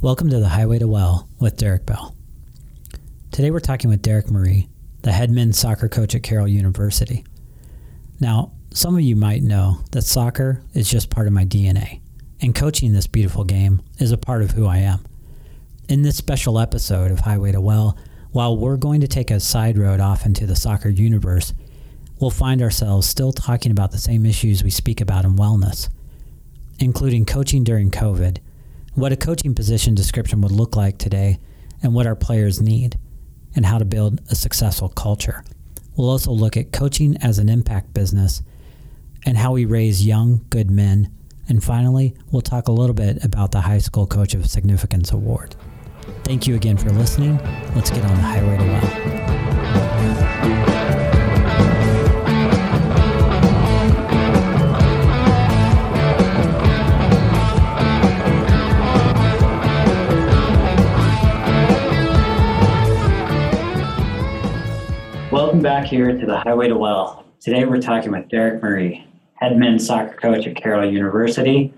Welcome to the Highway to Well with Derek Bell. Today we're talking with Derek Marie, the head men's soccer coach at Carroll University. Now, some of you might know that soccer is just part of my DNA, and coaching this beautiful game is a part of who I am. In this special episode of Highway to Well, while we're going to take a side road off into the soccer universe, we'll find ourselves still talking about the same issues we speak about in wellness, including coaching during COVID what a coaching position description would look like today, and what our players need, and how to build a successful culture. We'll also look at coaching as an impact business and how we raise young, good men. And finally, we'll talk a little bit about the High School Coach of Significance Award. Thank you again for listening. Let's get on the highway to well. Welcome back here to the Highway to Well. Today we're talking with Derek Marie, head men's soccer coach at Carroll University,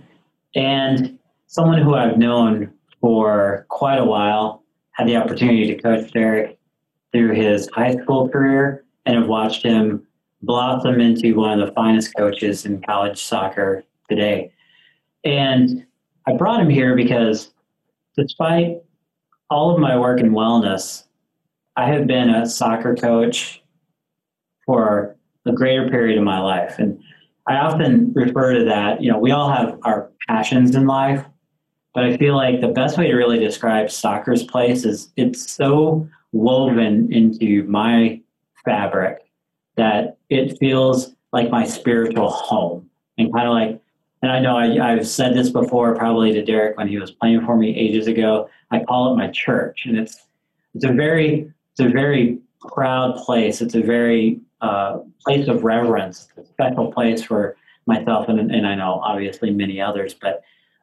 and someone who I've known for quite a while. Had the opportunity to coach Derek through his high school career and have watched him blossom into one of the finest coaches in college soccer today. And I brought him here because despite all of my work in wellness, I have been a soccer coach for a greater period of my life. And I often refer to that, you know, we all have our passions in life, but I feel like the best way to really describe soccer's place is it's so woven into my fabric that it feels like my spiritual home and kind of like and I know I, have said this before, probably to Derek when he was playing for me ages ago. I call it my church, and it's it's a very it's a very proud place. It's a very uh, place of reverence, a special place for myself, and, and I know obviously many others. But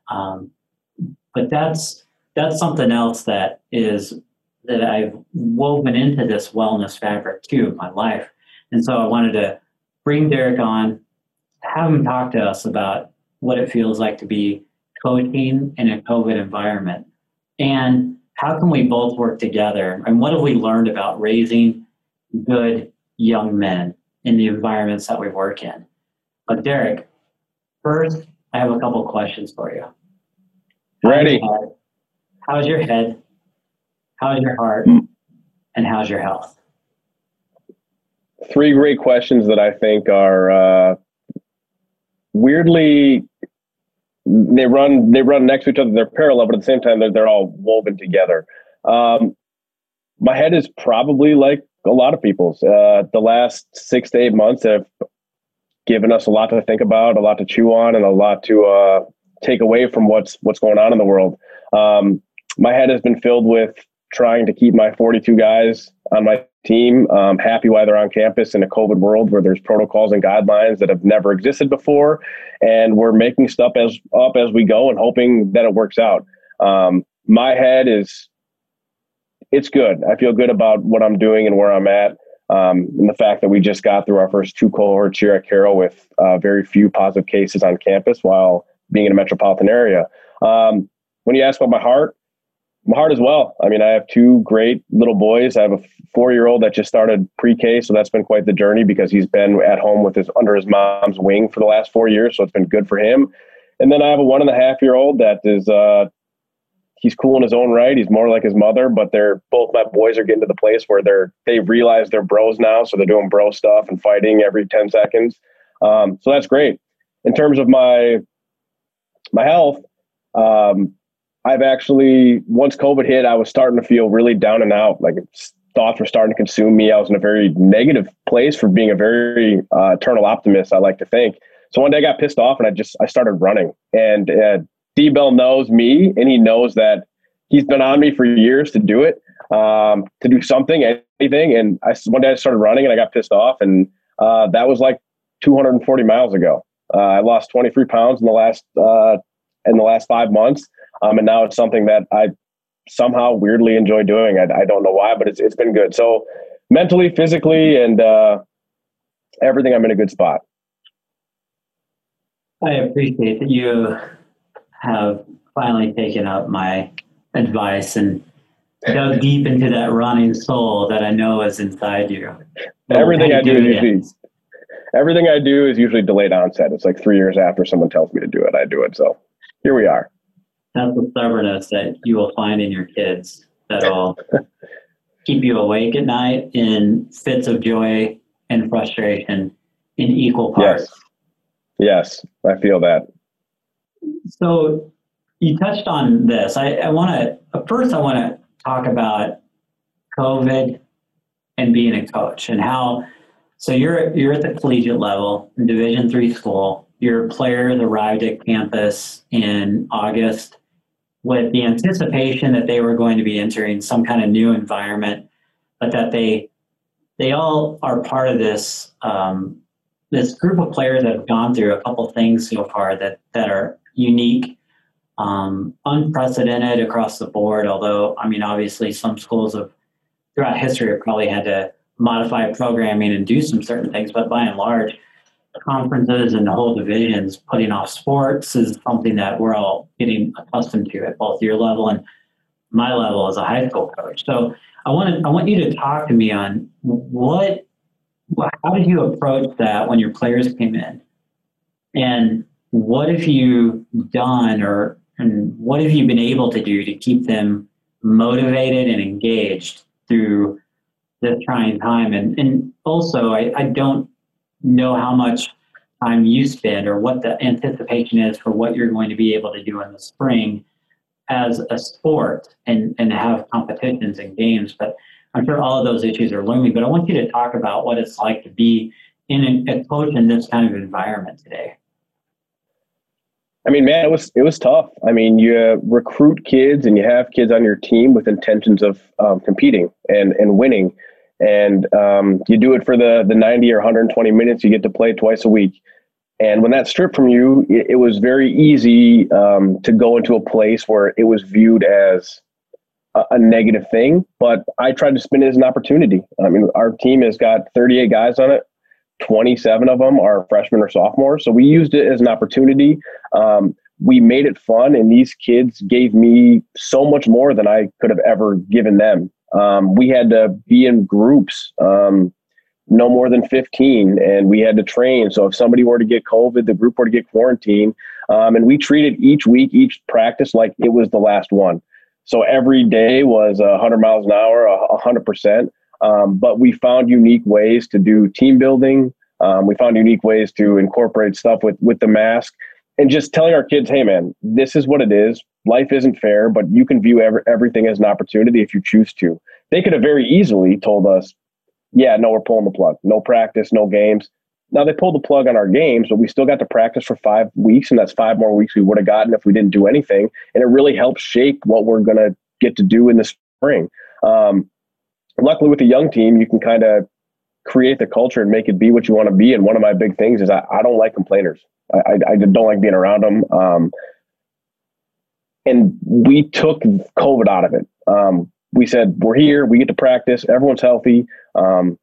um, but that's that's something else that is that I've woven into this wellness fabric too of my life. And so I wanted to bring Derek on, have him talk to us about what it feels like to be coaching in a COVID environment and how can we both work together? And what have we learned about raising good young men in the environments that we work in? But Derek, first, I have a couple questions for you. Ready. How's your head? How's your heart? And how's your health? Three great questions that I think are uh, weirdly they run they run next to each other. They're parallel, but at the same time, they're they're all woven together. Um, my head is probably like a lot of people's. Uh, the last six to eight months have given us a lot to think about, a lot to chew on, and a lot to uh, take away from what's what's going on in the world. Um, my head has been filled with trying to keep my 42 guys on my team um, happy while they're on campus in a COVID world where there's protocols and guidelines that have never existed before, and we're making stuff as up as we go and hoping that it works out. Um, my head is it's good. I feel good about what I'm doing and where I'm at. Um, and the fact that we just got through our first two cohorts here at Carroll with uh, very few positive cases on campus while being in a metropolitan area. Um, when you ask about my heart, my heart as well. I mean, I have two great little boys. I have a four year old that just started pre K, so that's been quite the journey because he's been at home with his under his mom's wing for the last four years, so it's been good for him. And then I have a one and a half year old that is uh, he's cool in his own right. He's more like his mother, but they're both my boys are getting to the place where they're they realize they're bros now, so they're doing bro stuff and fighting every ten seconds. Um, so that's great. In terms of my my health, um, I've actually once COVID hit, I was starting to feel really down and out. Like thoughts were starting to consume me. I was in a very negative place for being a very uh, eternal optimist. I like to think. So one day I got pissed off and I just I started running. And uh, D Bell knows me, and he knows that he's been on me for years to do it, um, to do something, anything. And I one day I started running and I got pissed off, and uh, that was like 240 miles ago. Uh, I lost 23 pounds in the last uh, in the last five months. Um, and now it's something that I somehow weirdly enjoy doing. I, I don't know why, but it's, it's been good. So mentally, physically, and uh, everything, I'm in a good spot. I appreciate that you have finally taken up my advice and dug deep into that running soul that I know is inside you. Everything I do is usually everything I do is usually delayed onset. It's like three years after someone tells me to do it, I do it. So here we are. That's the stubbornness that you will find in your kids that'll keep you awake at night in fits of joy and frustration in equal parts. Yes, yes I feel that. So you touched on this. I, I want to first. I want to talk about COVID and being a coach and how. So you're you're at the collegiate level in Division three school. Your players arrived at campus in August with the anticipation that they were going to be entering some kind of new environment, but that they they all are part of this um, this group of players that have gone through a couple things so far that that are unique, um, unprecedented across the board. Although I mean, obviously, some schools have throughout history have probably had to modify programming and do some certain things, but by and large, conferences and the whole divisions putting off sports is something that we're all getting accustomed to at both your level and my level as a high school coach. So I want to, I want you to talk to me on what, how did you approach that when your players came in, and what have you done or and what have you been able to do to keep them motivated and engaged through this trying time? And and also, I, I don't know how much time you spend or what the anticipation is for what you're going to be able to do in the spring as a sport and, and have competitions and games. But I'm sure all of those issues are looming. But I want you to talk about what it's like to be in a, a coach in this kind of environment today. I mean, man, it was it was tough. I mean, you uh, recruit kids and you have kids on your team with intentions of um, competing and and winning. And um, you do it for the the 90 or 120 minutes you get to play twice a week. And when that stripped from you it, it was very easy um, to go into a place where it was viewed as a, a, negative thing but i tried to spin it as an opportunity. I mean our team has got 38 guys on it 27 of them are freshmen or sophomores so we used it as an opportunity um, we made it fun and these kids gave me so much more than i could have ever given them um, we had to be in groups, um, no more than 15, and we had to train. So if somebody were to get COVID, the group were to get quarantined. Um, and we treated each week, each practice like it was the last one. So every day was 100 miles an hour, 100%. Um, but we found unique ways to do team building. Um, we found unique ways to incorporate stuff with with the mask and just telling our kids, hey, man, this is what it is. Life isn't fair, but you can view every, everything as an opportunity if you choose to. They could have very easily told us, yeah, no, we're pulling the plug. No practice, no games. Now they pulled the plug on our games, but we still got to practice for five weeks, and that's five more weeks we would have gotten if we didn't do anything. And it really helps shape what we're to get to do in the spring. Um, luckily, with a young team, you can kind of create the culture and make it be what you want to be. And one of my big things is I, I don't like complainers. I, I, don't like being around them. Um, and we took COVID out of it. Um, we said, we're here, we get to practice, everyone's healthy. Um,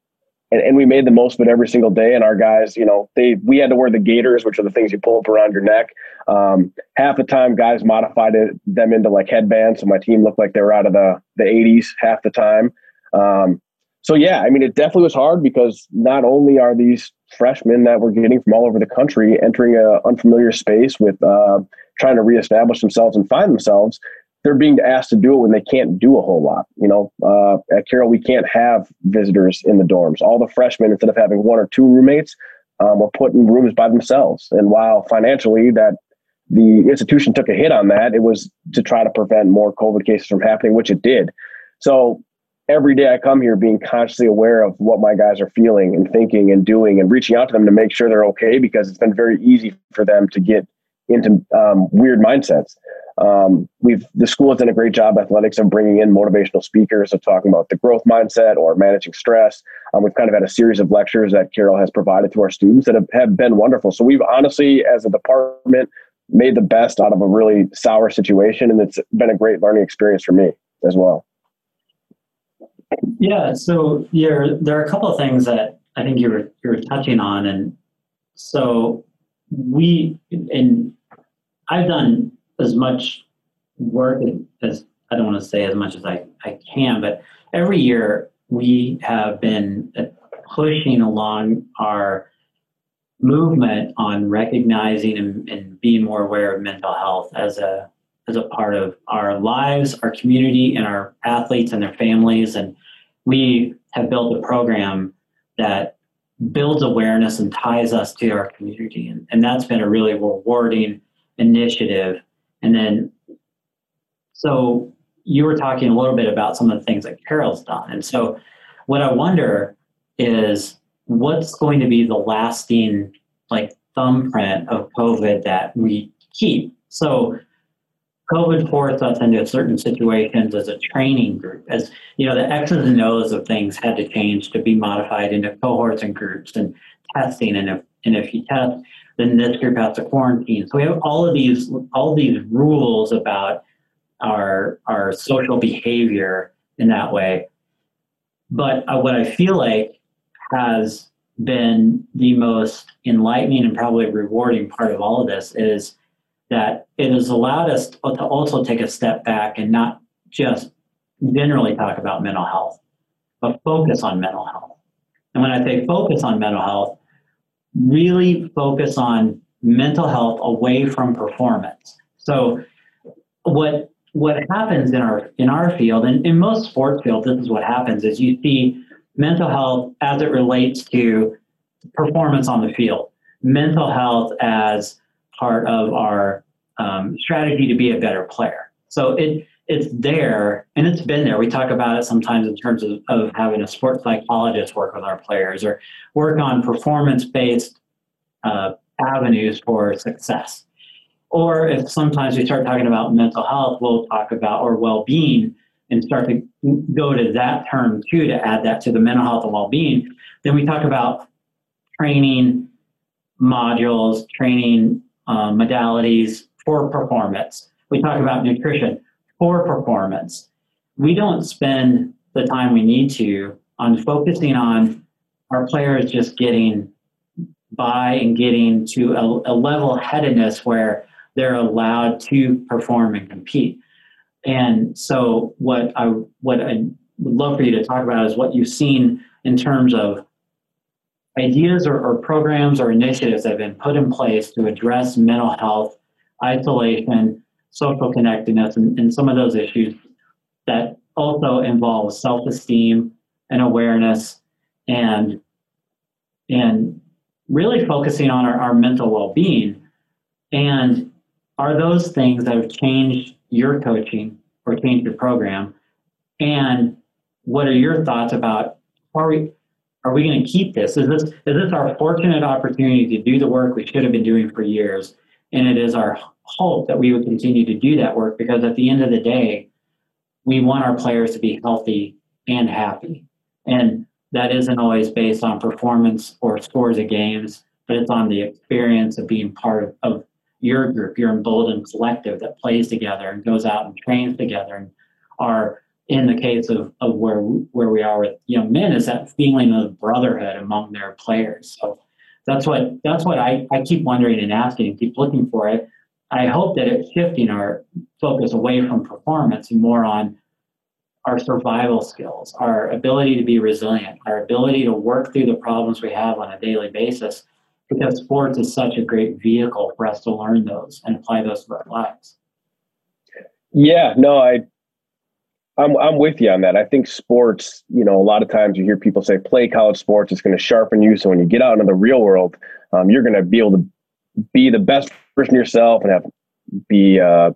and, and we made the most of it every single day. And our guys, you know, they we had to wear the gaiters, which are the things you pull up around your neck. Um, half the time, guys modified it, them into like headbands, so my team looked like they were out of the the 80s half the time. Um, so yeah, I mean, it definitely was hard because not only are these freshmen that we're getting from all over the country entering an unfamiliar space with uh, trying to reestablish themselves and find themselves, they're being asked to do it when they can't do a whole lot. You know, uh, at Carroll, we can't have visitors in the dorms. All the freshmen, instead of having one or two roommates, um, were put in rooms by themselves. And while financially that the institution took a hit on that, it was to try to prevent more COVID cases from happening, which it did. So every day I come here being consciously aware of what my guys are feeling and thinking and doing and reaching out to them to make sure they're okay because it's been very easy for them to get into um, weird mindsets. Um, we've the school has done a great job athletics of bringing in motivational speakers of talking about the growth mindset or managing stress. Um, we've kind of had a series of lectures that Carroll has provided to our students that have, have been wonderful. So we've honestly, as a department, made the best out of a really sour situation, and it's been a great learning experience for me as well. Yeah, so there are a couple of things that I think you were you were touching on, and so we and I've done as much work as I don't want to say as much as I, I can, but every year we have been uh, pushing along our movement on recognizing and, and being more aware of mental health as a as a part of our lives, our community, and our athletes and their families. And we have built a program that builds awareness and ties us to our community. And, and that's been a really rewarding initiative. And then, so you were talking a little bit about some of the things that Carroll's done. And so, what I wonder is what's going to be the lasting like thumbprint of COVID that we keep. So COVID forced us into certain situations as a training group. As you know, the X's and O's of things had to change to be modified into cohorts and groups and testing. And if and if you test, then this group has to quarantine. So we have all of these all these rules about our our social behavior in that way. But uh, what I feel like has been the most enlightening and probably rewarding part of all of this is that it has allowed us to also take a step back and not just generally talk about mental health, but focus on mental health. And when I say focus on mental health, really focus on mental health away from performance. So what what happens in our in our field and in most sports fields, this is what happens is you see mental health as it relates to performance on the field, mental health as part of our um, strategy to be a better player. So it it's there and it's been there. We talk about it sometimes in terms of, of having a sports psychologist work with our players or work on performance based uh, avenues for success. Or if sometimes we start talking about mental health, we'll talk about or well being and start to go to that term too to add that to the mental health and well-being then we talk about training modules training um, modalities for performance. We talk about nutrition for performance. We don't spend the time we need to on focusing on our players just getting by and getting to a, a level headedness where they're allowed to perform and compete. And so what I what I would love for you to talk about is what you've seen in terms of ideas or, or programs or initiatives that have been put in place to address mental health, isolation, social connectedness, and, and some of those issues that also involve self-esteem and awareness and and really focusing on our, our mental well-being and are those things that have changed your coaching or changed your program? And what are your thoughts about are we are we going to keep this? Is this is this our fortunate opportunity to do the work we should have been doing for years? And it is our hope that we would continue to do that work because at the end of the day, we want our players to be healthy and happy. And that isn't always based on performance or scores of games, but it's on the experience of being part of, of your group, your emboldened collective that plays together and goes out and trains together and are in the case of, of where where we are with young men is that feeling of brotherhood among their players. So that's what that's what I, I keep wondering and asking and keep looking for it. I hope that it's shifting our focus away from performance and more on our survival skills, our ability to be resilient, our ability to work through the problems we have on a daily basis because sports is such a great vehicle for us to learn those and apply those to our lives. Yeah, no, I I'm I'm with you on that. I think sports, you know, a lot of times you hear people say play college sports, it's going to sharpen you. So when you get out into the real world, um, you're going to be able to be the best version yourself and have be uh,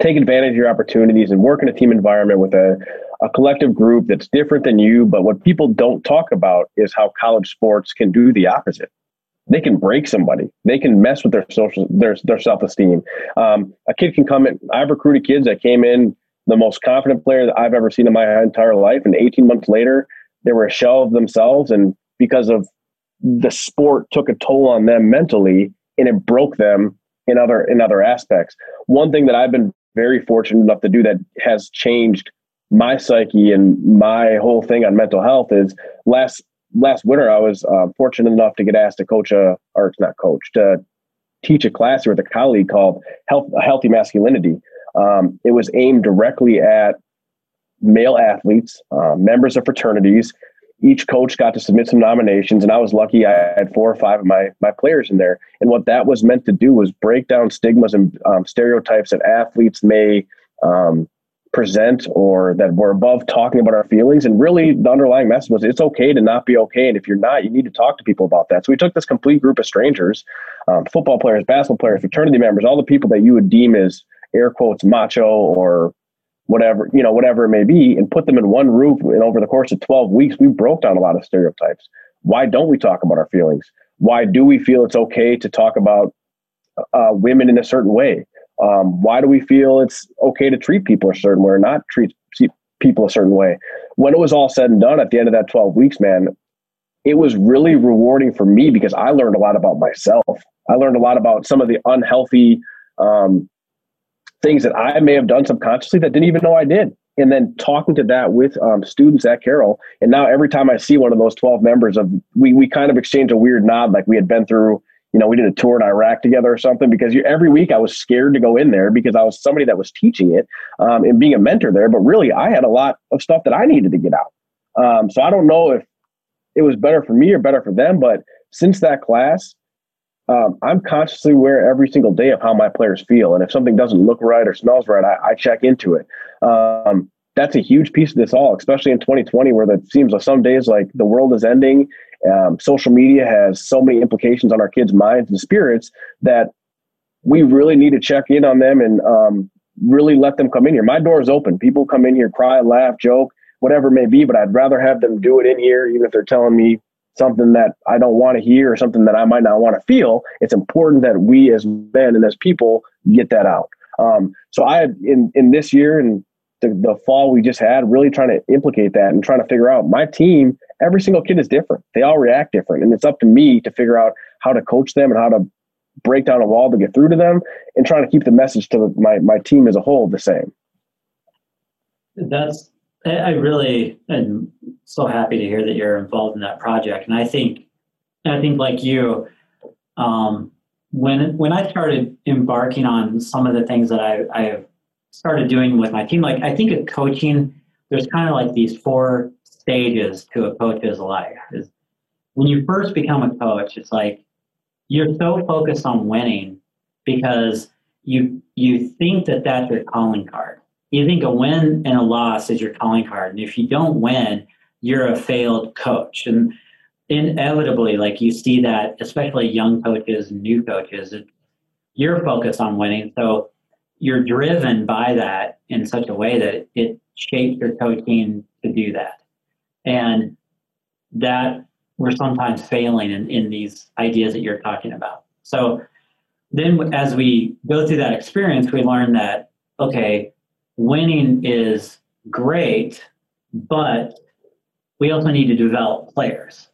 take advantage of your opportunities and work in a team environment with a, a collective group that's different than you. But what people don't talk about is how college sports can do the opposite they can break somebody. They can mess with their social, their their self esteem. Um, a kid can come in. I've recruited kids that came in the most confident player that I've ever seen in my entire life, and 18 months later, they were a shell of themselves, and because of the sport took a toll on them mentally, and it broke them in other in other aspects. One thing that I've been very fortunate enough to do that has changed my psyche and my whole thing on mental health is last last winter, I was uh, fortunate enough to get asked to coach a, or not coach, to teach a class with a colleague called Health, Healthy Masculinity. Um, it was aimed directly at male athletes, uh, members of fraternities. Each coach got to submit some nominations, and I was lucky I had four or five of my my players in there. And what that was meant to do was break down stigmas and um, stereotypes that athletes may um, present or that we're above talking about our feelings. And really, the underlying message was it's okay to not be okay. And if you're not, you need to talk to people about that. So we took this complete group of strangers, um, football players, basketball players, fraternity members, all the people that you would deem as air quotes macho or whatever, you know, whatever it may be, and put them in one room. And over the course of 12 weeks, we broke down a lot of stereotypes. Why don't we talk about our feelings? Why do we feel it's okay to talk about uh, women in a certain way? Um, why do we feel it's okay to treat people a certain way or not treat people a certain way? When it was all said and done at the end of that 12 weeks, man, it was really rewarding for me because I learned a lot about myself. I learned a lot about some of the unhealthy um, things that I may have done subconsciously that didn't even know I did. And then talking to that with um, students at Carroll. And now every time I see one of those 12 members of, we, we kind of exchange a weird nod like we had been through you know, we did a tour in Iraq together or something because you, every week I was scared to go in there because I was somebody that was teaching it um, and being a mentor there. But really, I had a lot of stuff that I needed to get out. Um, so I don't know if it was better for me or better for them. But since that class, um, I'm consciously aware every single day of how my players feel. And if something doesn't look right or smells right, I, I check into it. Um, that's a huge piece of this all, especially in 2020, where it seems like some days like the world is ending um, social media has so many implications on our kids' minds and spirits that we really need to check in on them and um, really let them come in here. My door is open. People come in here, cry, laugh, joke, whatever it may be, but I'd rather have them do it in here, even if they're telling me something that I don't want to hear or something that I might not want to feel. It's important that we as men and as people get that out. Um, so I, in in this year and the, the fall we just had, really trying to implicate that and trying to figure out my team every single kid is different. They all react different. And it's up to me to figure out how to coach them and how to break down a wall to get through to them and trying to keep the message to my, my team as a whole the same. That's, I really am so happy to hear that you're involved in that project. And I think, I think like you, um, when, when I started embarking on some of the things that I, I started doing with my team, like I think of coaching, there's kind of like these four stages to a coach's life. Is when you first become a coach it's like you're so focused on winning because you you think that that's your calling card. You think a win and a loss is your calling card. And if you don't win you're a failed coach. And inevitably like you see that especially young coaches new coaches you're focused on winning. So you're driven by that in such a way that it shapes your coaching to do that. And that we're sometimes failing in, in these ideas that you're talking about. So then as we go through that experience, we learn that, okay, winning is great, but we also need to develop players.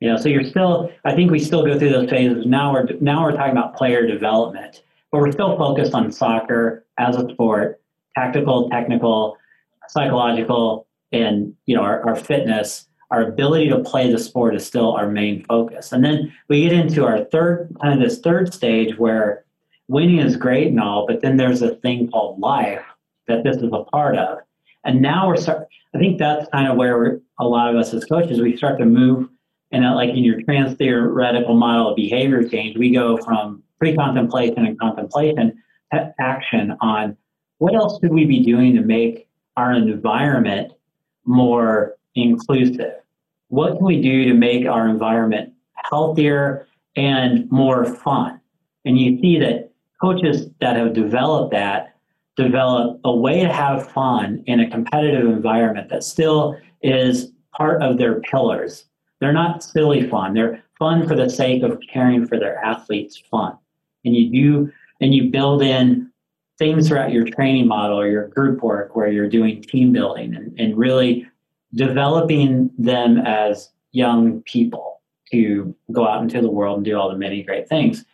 You know, so you're still, I think we still go through those phases. Now we're now we're talking about player development, but we're still focused on soccer as a sport, tactical, technical, psychological, and you know our, our fitness our ability to play the sport is still our main focus and then we get into our third kind of this third stage where winning is great and all but then there's a thing called life that this is a part of and now we're start i think that's kind of where a lot of us as coaches we start to move and like in your trans theoretical model of behavior change we go from pre-contemplation and contemplation to action on what else could we be doing to make our environment more inclusive? What can we do to make our environment healthier and more fun? And you see that coaches that have developed that develop a way to have fun in a competitive environment that still is part of their pillars. They're not silly fun. They're fun for the sake of caring for their athletes' fun. And you do and you build in things throughout your training model or your group work where you're doing team building and, and really developing them as young people to go out into the world and do all the many great things.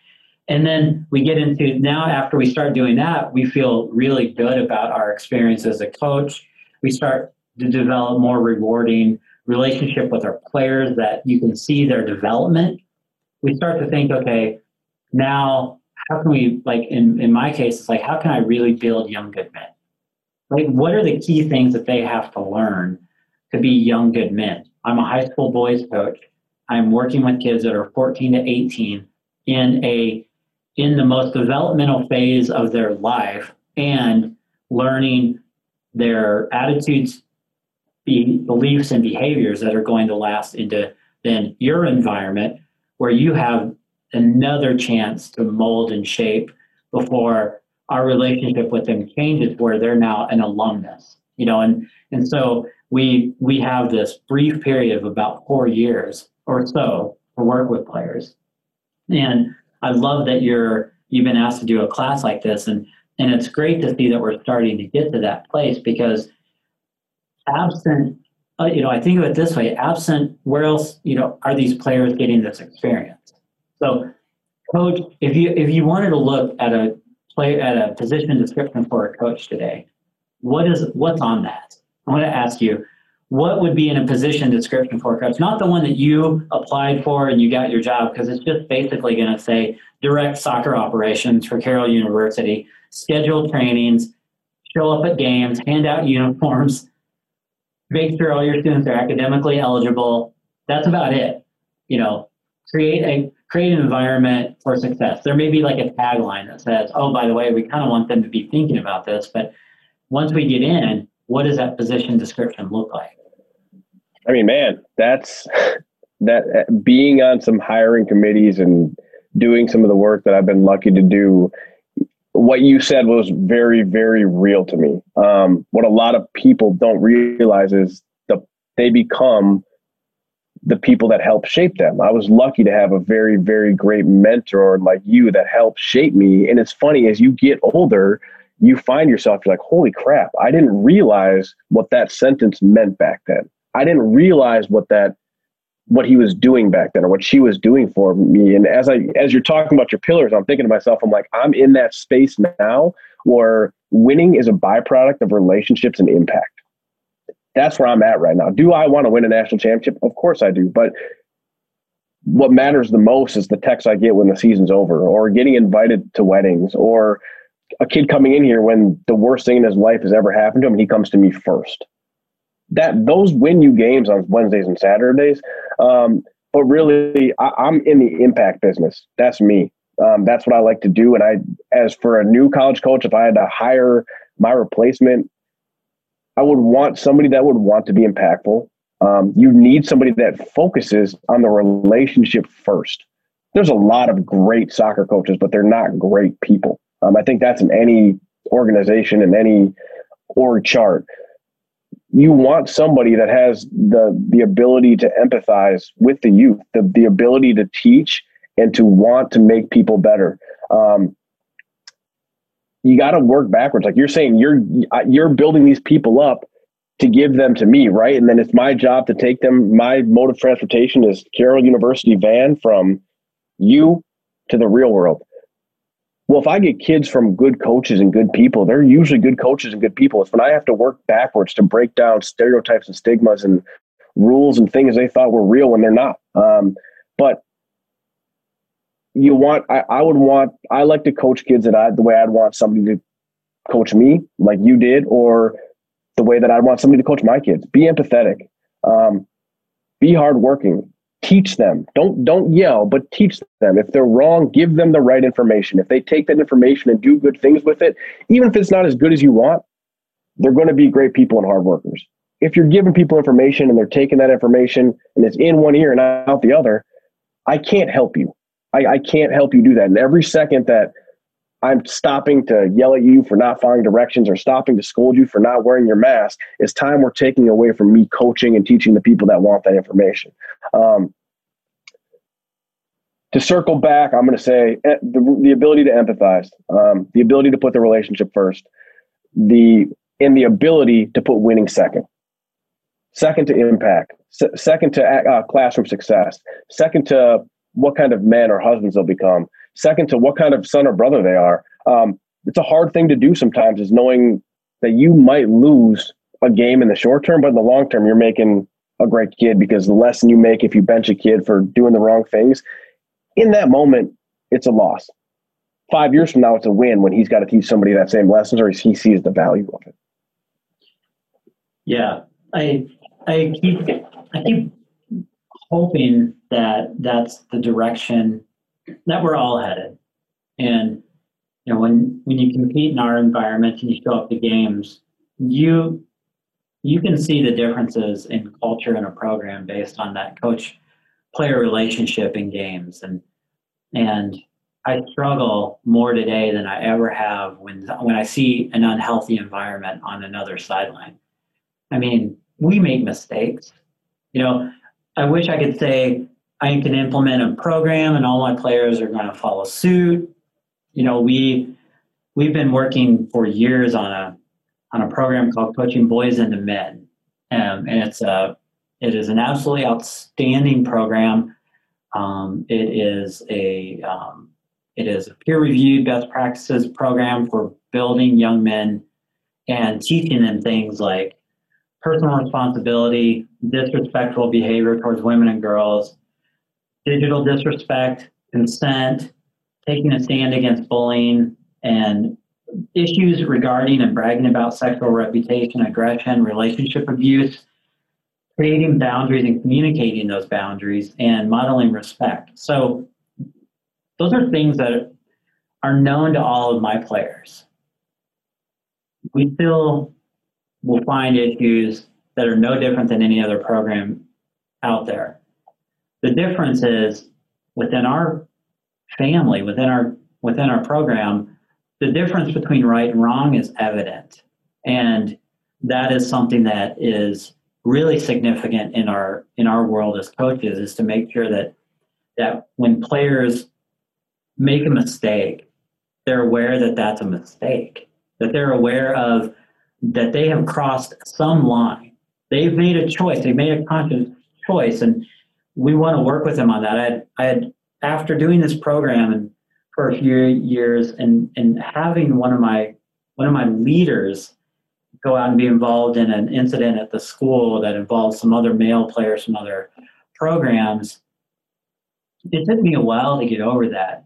And then we get into now, after we start doing that, we feel really good about our experience as a coach. We start to develop more rewarding relationship with our players that you can see their development. We start to think, okay, now how can we like in in my case it's like how can i really build young good men like what are the key things that they have to learn to be young good men i'm a high school boys coach i'm working with kids that are 14 to 18 in a in the most developmental phase of their life and learning their attitudes be, beliefs and behaviors that are going to last into then your environment where you have another chance to mold and shape before our relationship with them changes where they're now an alumnus you know? And and so we we have this brief period of about four years or so to work with players. And i love that you're you've been asked to do a class like this and and it's great to see that we're starting to get to that place because absent uh, you know i think of it this way absent where else you know are these players getting this experience so, coach, if you if you wanted to look at a play at a position description for a coach today, what is what's on that? I want to ask you, what would be in a position description for coach? Not the one that you applied for and you got your job, because it's just basically going to say direct soccer operations for Carroll University, schedule trainings, show up at games, hand out uniforms, make sure all your students are academically eligible. That's about it. You know, create a create an environment for success. There may be like a tagline that says, oh, by the way, we kind of want them to be thinking about this, but once we get in, what does that position description look like? I mean, man, that's that being on some hiring committees and doing some of the work that I've been lucky to do. What you said was very, very real to me. Um, what a lot of people don't realize is the they become the people that help shape them. I was lucky to have a very, very great mentor like you that helped shape me. And it's funny, as you get older, you find yourself, you're like, holy crap, I didn't realize what that sentence meant back then. I didn't realize what that what he was doing back then or what she was doing for me. And as I as you're talking about your pillars, I'm thinking to myself, I'm like, I'm in that space now where winning is a byproduct of relationships and impact that's where I'm at right now. Do I want to win a national championship? Of course I do. But what matters the most is the text I get when the season's over, or getting invited to weddings, or a kid coming in here when the worst thing in his life has ever happened to him, and he comes to me first. That those win you games on Wednesdays and Saturdays. Um, but really, I, I'm in the impact business. That's me. Um, that's what I like to do. And I, as for a new college coach, if I had to hire my replacement, I would want somebody that would want to be impactful. Um, you need somebody that focuses on the relationship first. There's a lot of great soccer coaches, but they're not great people. Um, I think that's in any organization and any org chart. You want somebody that has the the ability to empathize with the youth, the the ability to teach and to want to make people better. Um, you got to work backwards. Like you're saying, you're you're building these people up to give them to me, right? And then it's my job to take them. My mode of transportation is Carroll University van from you to the real world. Well, if I get kids from good coaches and good people, they're usually good coaches and good people. It's when I have to work backwards to break down stereotypes and stigmas and rules and things they thought were real when they're not. Um, but you want I, I would want I like to coach kids that I the way I'd want somebody to coach me like you did or the way that I'd want somebody to coach my kids. Be empathetic. Um, be hardworking. Teach them. Don't don't yell, but teach them. If they're wrong, give them the right information. If they take that information and do good things with it, even if it's not as good as you want, they're going to be great people and hard workers. If you're giving people information and they're taking that information and it's in one ear and out the other, I can't help you. I, I can't help you do that. And every second that I'm stopping to yell at you for not following directions or stopping to scold you for not wearing your mask is time we're taking away from me coaching and teaching the people that want that information. Um, to circle back, I'm going to say eh, the, the ability to empathize, um, the ability to put the relationship first, the and the ability to put winning second. Second to impact, second to uh, classroom success, second to what kind of men or husbands they'll become. Second, to what kind of son or brother they are. Um, it's a hard thing to do sometimes, is knowing that you might lose a game in the short term, but in the long term, you're making a great kid because the lesson you make if you bench a kid for doing the wrong things, in that moment, it's a loss. five years from now, it's a win when he's got to teach somebody that same lessons or he sees the value of it. Yeah, I I keep I keep hoping that that's the direction that we're all headed. And you know, when when you compete in our environment and you show up to games, you you can see the differences in culture in a program based on that coach player relationship in games and and I struggle more today than I ever have when when I see an unhealthy environment on another sideline. I mean, we make mistakes. You know, I wish I could say I can implement a program and all my players are going to follow suit. You know, we we've been working for years on a on a program called Coaching Boys into Men, um, and it's a it is an absolutely outstanding program. Um, it is a um, it is a peer reviewed best practices program for building young men and teaching them things like personal responsibility, disrespectful behavior towards women and girls, digital disrespect, consent, taking a stand against bullying, and issues regarding and bragging about sexual reputation, aggression, relationship abuse, creating boundaries and communicating those boundaries, and modeling respect. So those are things that are known to all of my players. We still will find issues that are no different than any other program out there. The difference is within our family, within our within our program, the difference between right and wrong is evident. And that is something that is really significant in our in our world as coaches is to make sure that that when players make a mistake, they're aware that that's a mistake, that they're aware of that they have crossed some line. They've made a choice, they've made a conscious choice, and we want to work with them on that. I had, I had after doing this program and for a few years and, and having one of my one of my leaders go out and be involved in an incident at the school that involved some other male players from other programs, it took me a while to get over that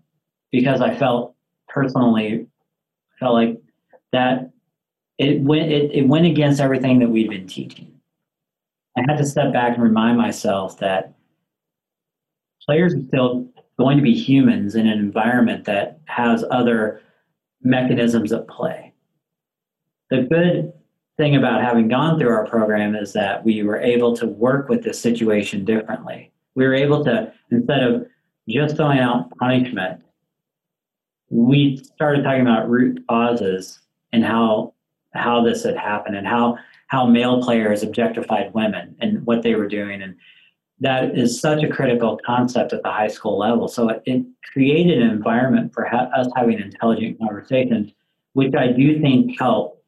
because I felt personally felt like that it went it, it went against everything that we'd been teaching. I had to step back and remind myself that players are still going to be humans in an environment that has other mechanisms at play. The good thing about having gone through our program is that we were able to work with this situation differently. We were able to, instead of just throwing out punishment, we started talking about root causes and how how this had happened and how how male players objectified women and what they were doing and that is such a critical concept at the high school level so it, it created an environment for ha- us having intelligent conversations which i do think help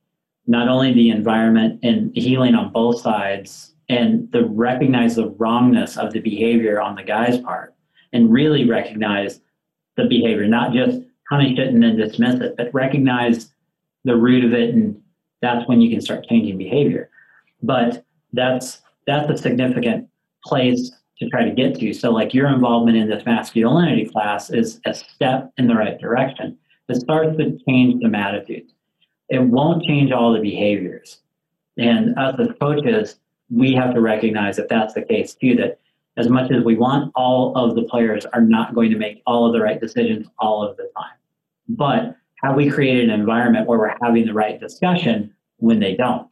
not only the environment and healing on both sides and the recognize the wrongness of the behavior on the guy's part and really recognize the behavior not just punish it and then dismiss it, but recognize the root of it, and that's when you can start changing behavior. But that's that's a significant place to try to get to. So, like your involvement in this masculinity class is a step in the right direction. It starts to change some attitudes. It won't change all the behaviors. And us as coaches, we have to recognize that that's the case too. That as much as we want, all of the players are not going to make all of the right decisions all of the time. But have we created an environment where we're having the right discussion when they don't?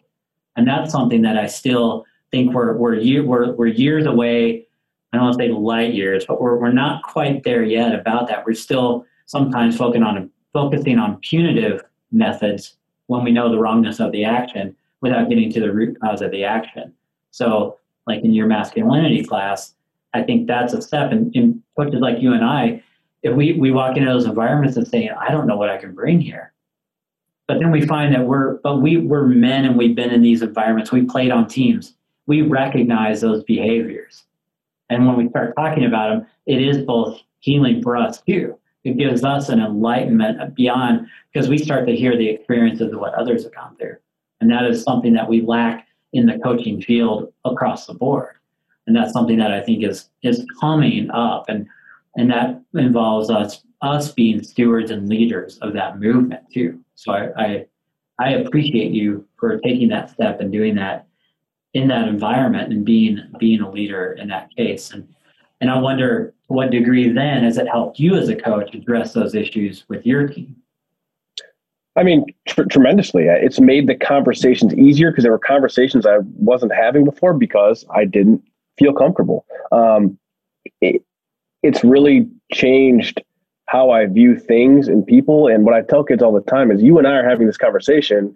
And that's something that I still think we're we're year, we're, we're years away. I don't want to say light years, but we're we're not quite there yet about that. We're still sometimes focusing on focusing on punitive methods when we know the wrongness of the action without getting to the root cause of the action. So, like in your masculinity class, I think that's a step. And in coaches like you and I, if we, we walk into those environments and say, I don't know what I can bring here. But then we find that we're, but we, we're men and we've been in these environments. We played on teams. We recognize those behaviors. And when we start talking about them, it is both healing for us too. It gives us an enlightenment beyond because we start to hear the experiences of what others have gone through. And that is something that we lack in the coaching field across the board. And that's something that I think is is coming up. And and that involves us us being stewards and leaders of that movement too. So I, I, I appreciate you for taking that step and doing that in that environment and being being a leader in that case. And and I wonder what degree then has it helped you as a coach address those issues with your team? I mean, tr- tremendously. It's made the conversations easier because there were conversations I wasn't having before because I didn't feel comfortable. Um, it, it's really changed how I view things and people. And what I tell kids all the time is you and I are having this conversation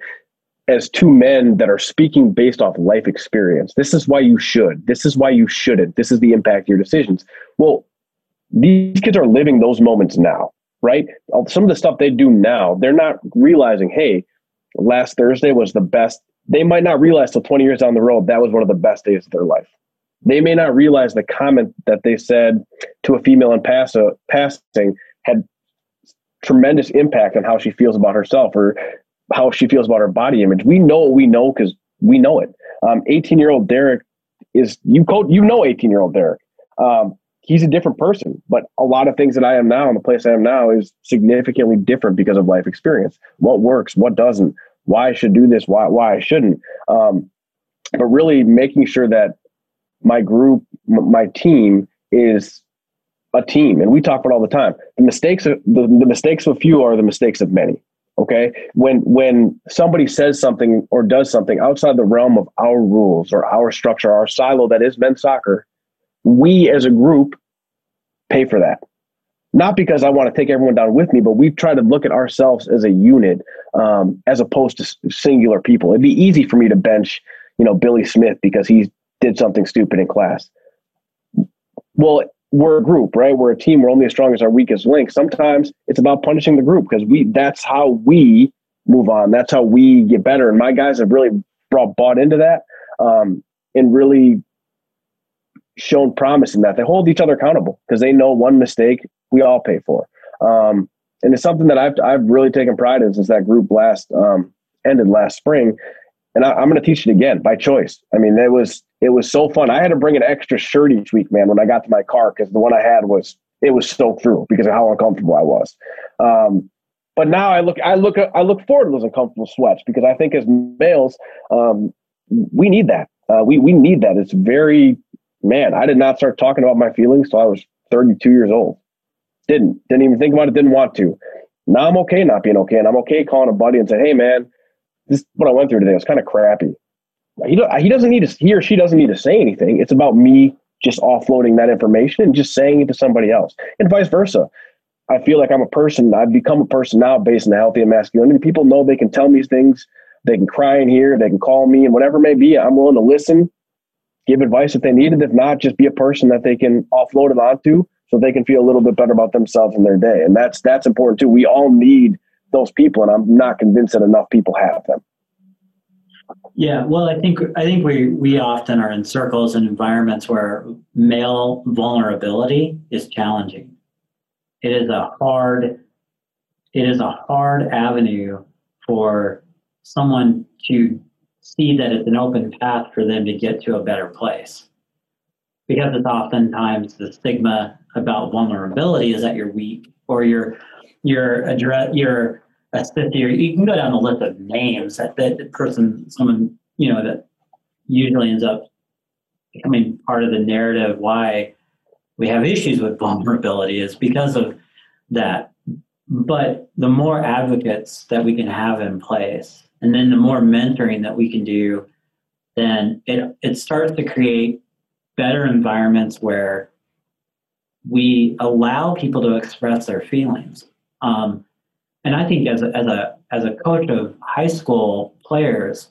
as two men that are speaking based off life experience. This is why you should. This is why you shouldn't. This is the impact your decisions. Well, these kids are living those moments now, right? Some of the stuff they do now, they're not realizing, hey, last Thursday was the best. They might not realize till 20 years down the road that was one of the best days of their life. They may not realize the comment that they said to a female in pass- passing had tremendous impact on how she feels about herself or how she feels about her body image. We know what we know because we know it. 18 um, year old Derek is you coach, you know 18 year old Derek. Um, he's a different person, but a lot of things that I am now and the place I am now is significantly different because of life experience. What works, what doesn't, why I should do this, why why I shouldn't. Um, but really making sure that my group, m- my team is a team, and we talk about all the time. The mistakes of the, the mistakes of a few are the mistakes of many. Okay, when when somebody says something or does something outside the realm of our rules or our structure, our silo that is men's soccer, we as a group pay for that. Not because I want to take everyone down with me, but we try to look at ourselves as a unit, um, as opposed to singular people. It'd be easy for me to bench, you know, Billy Smith because he did something stupid in class. Well, we're a group, right? We're a team. We're only as strong as our weakest link. Sometimes it's about punishing the group because we that's how we move on. That's how we get better. And my guys have really brought bought into that um, and really shown promise in that. They hold each other accountable because they know one mistake we all pay for. Um, and it's something that I've I've really taken pride in since that group last um, ended last spring. And I, I'm going to teach it again by choice. I mean, it was it was so fun. I had to bring an extra shirt each week, man, when I got to my car because the one I had was it was soaked through because of how uncomfortable I was. Um, but now I look, I look, I look forward to those uncomfortable sweats because I think as males, um, we need that. Uh, we we need that. It's very man. I did not start talking about my feelings until I was 32 years old. Didn't didn't even think about it. Didn't want to. Now I'm okay not being okay, and I'm okay calling a buddy and saying, "Hey, man, this is what I went through today. Was kind of crappy." He, he doesn't need to, he or she doesn't need to say anything. It's about me just offloading that information and just saying it to somebody else and vice versa. I feel like I'm a person, I've become a person now based on the healthy and masculinity. People know they can tell me things, they can cry in here, they can call me, and whatever it may be, I'm willing to listen, give advice if they need it. If not, just be a person that they can offload it onto so they can feel a little bit better about themselves and their day. And that's that's important too. We all need those people, and I'm not convinced that enough people have them. Yeah, well, I think I think we we often are in circles and environments where male vulnerability is challenging. It is a hard it is a hard avenue for someone to see that it's an open path for them to get to a better place. Because it's oftentimes the stigma about vulnerability is that you're weak or you're you're address you're a city, or you can go down the list of names that that person, someone you know that usually ends up becoming part of the narrative why we have issues with vulnerability is because of that. But the more advocates that we can have in place, and then the more mentoring that we can do, then it it starts to create better environments where we allow people to express their feelings. Um, and I think as a, as a as a coach of high school players,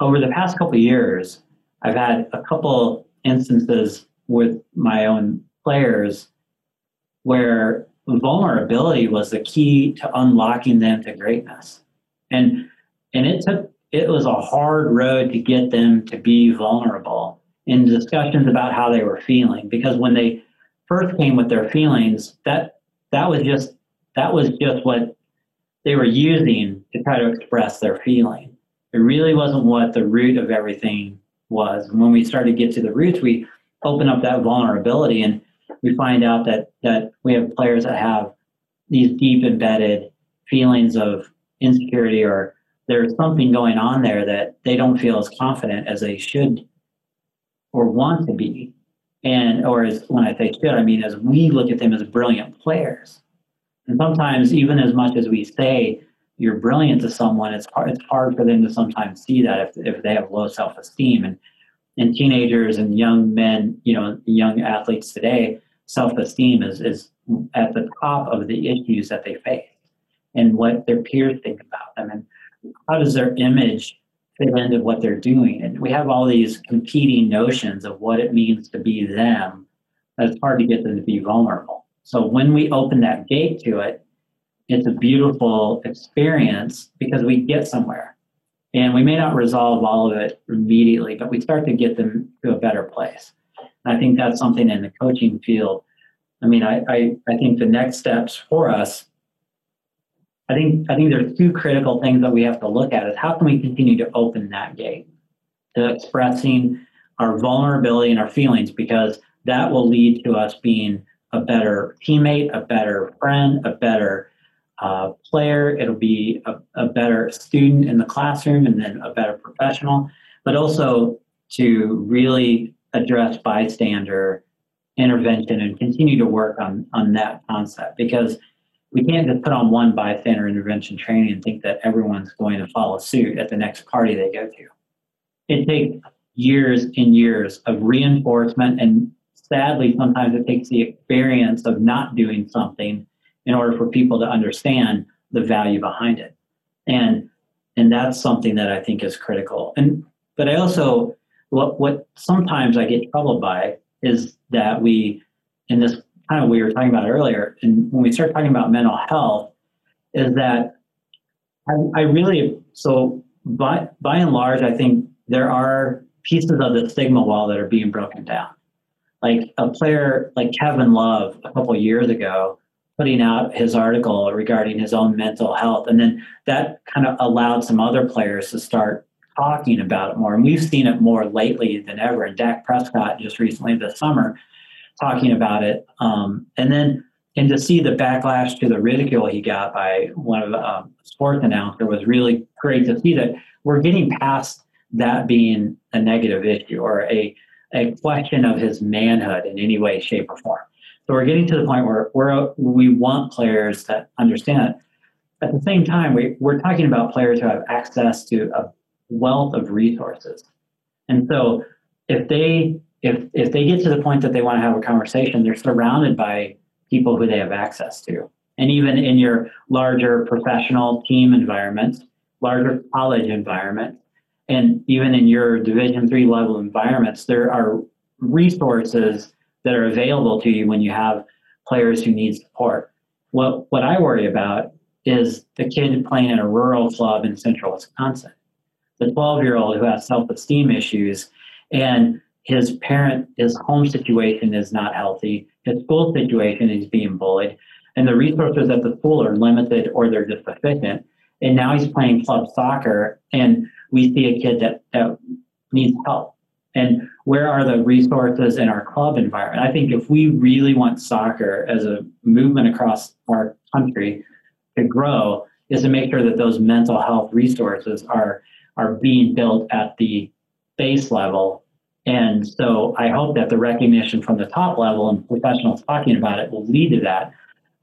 over the past couple years, I've had a couple instances with my own players where vulnerability was the key to unlocking them to greatness. And and it took it was a hard road to get them to be vulnerable in discussions about how they were feeling because when they first came with their feelings that that was just that was just what they were using to try to express their feeling. It really wasn't what the root of everything was. And when we started to get to the roots, we open up that vulnerability and we find out that that we have players that have these deep embedded feelings of insecurity or there's something going on there that they don't feel as confident as they should or want to be. And, or as when I say should, I mean as we look at them as brilliant players. And sometimes, even as much as we say you're brilliant to someone, it's hard, it's hard for them to sometimes see that if, if they have low self esteem. And, and teenagers and young men, you know, young athletes today, self esteem is, is at the top of the issues that they face and what their peers think about them. And how does their image fit into what they're doing? And we have all these competing notions of what it means to be them. It's hard to get them to be vulnerable. So when we open that gate to it, it's a beautiful experience because we get somewhere. And we may not resolve all of it immediately, but we start to get them to a better place. And I think that's something in the coaching field. I mean, I, I, I think the next steps for us I think I think there's two critical things that we have to look at is how can we continue to open that gate to expressing our vulnerability and our feelings because that will lead to us being a better teammate, a better friend, a better uh, player. It'll be a, a better student in the classroom and then a better professional, but also to really address bystander intervention and continue to work on on that concept because we can't just put on one bystander intervention training and think that everyone's going to follow suit at the next party they go to. It takes years and years of reinforcement, and sadly, sometimes it takes the experience of not doing something in order for people to understand the value behind it. And and that's something that I think is critical. And but I also what what sometimes I get troubled by is that we in this kind of we were talking about earlier, and when we start talking about mental health, is that I, I really so by by and large, I think there are pieces of the stigma wall that are being broken down. Like a player like Kevin Love a couple years ago putting out his article regarding his own mental health. And then that kind of allowed some other players to start talking about it more. And we've seen it more lately than ever. And Dak Prescott just recently this summer talking about it. Um, and then, and to see the backlash to the ridicule he got by one of the um, sports announcer was really great to see that we're getting past that being a negative issue or a, a question of his manhood in any way, shape, or form. So we're getting to the point where we're, we want players to understand. At the same time, we, we're talking about players who have access to a wealth of resources. And so if they if if they get to the point that they want to have a conversation, they're surrounded by people who they have access to. And even in your larger professional team environments, larger college environments, and even in your division three level environments, there are resources that are available to you when you have players who need support. What what I worry about is the kid playing in a rural club in central Wisconsin, the 12 year old who has self esteem issues and his parent, his home situation is not healthy, his school situation is being bullied, and the resources at the school are limited or they're just deficient. And now he's playing club soccer, and we see a kid that, that needs help. And where are the resources in our club environment? I think if we really want soccer as a movement across our country to grow, is to make sure that those mental health resources are are being built at the base level and so I hope that the recognition from the top level and professionals talking about it will lead to that.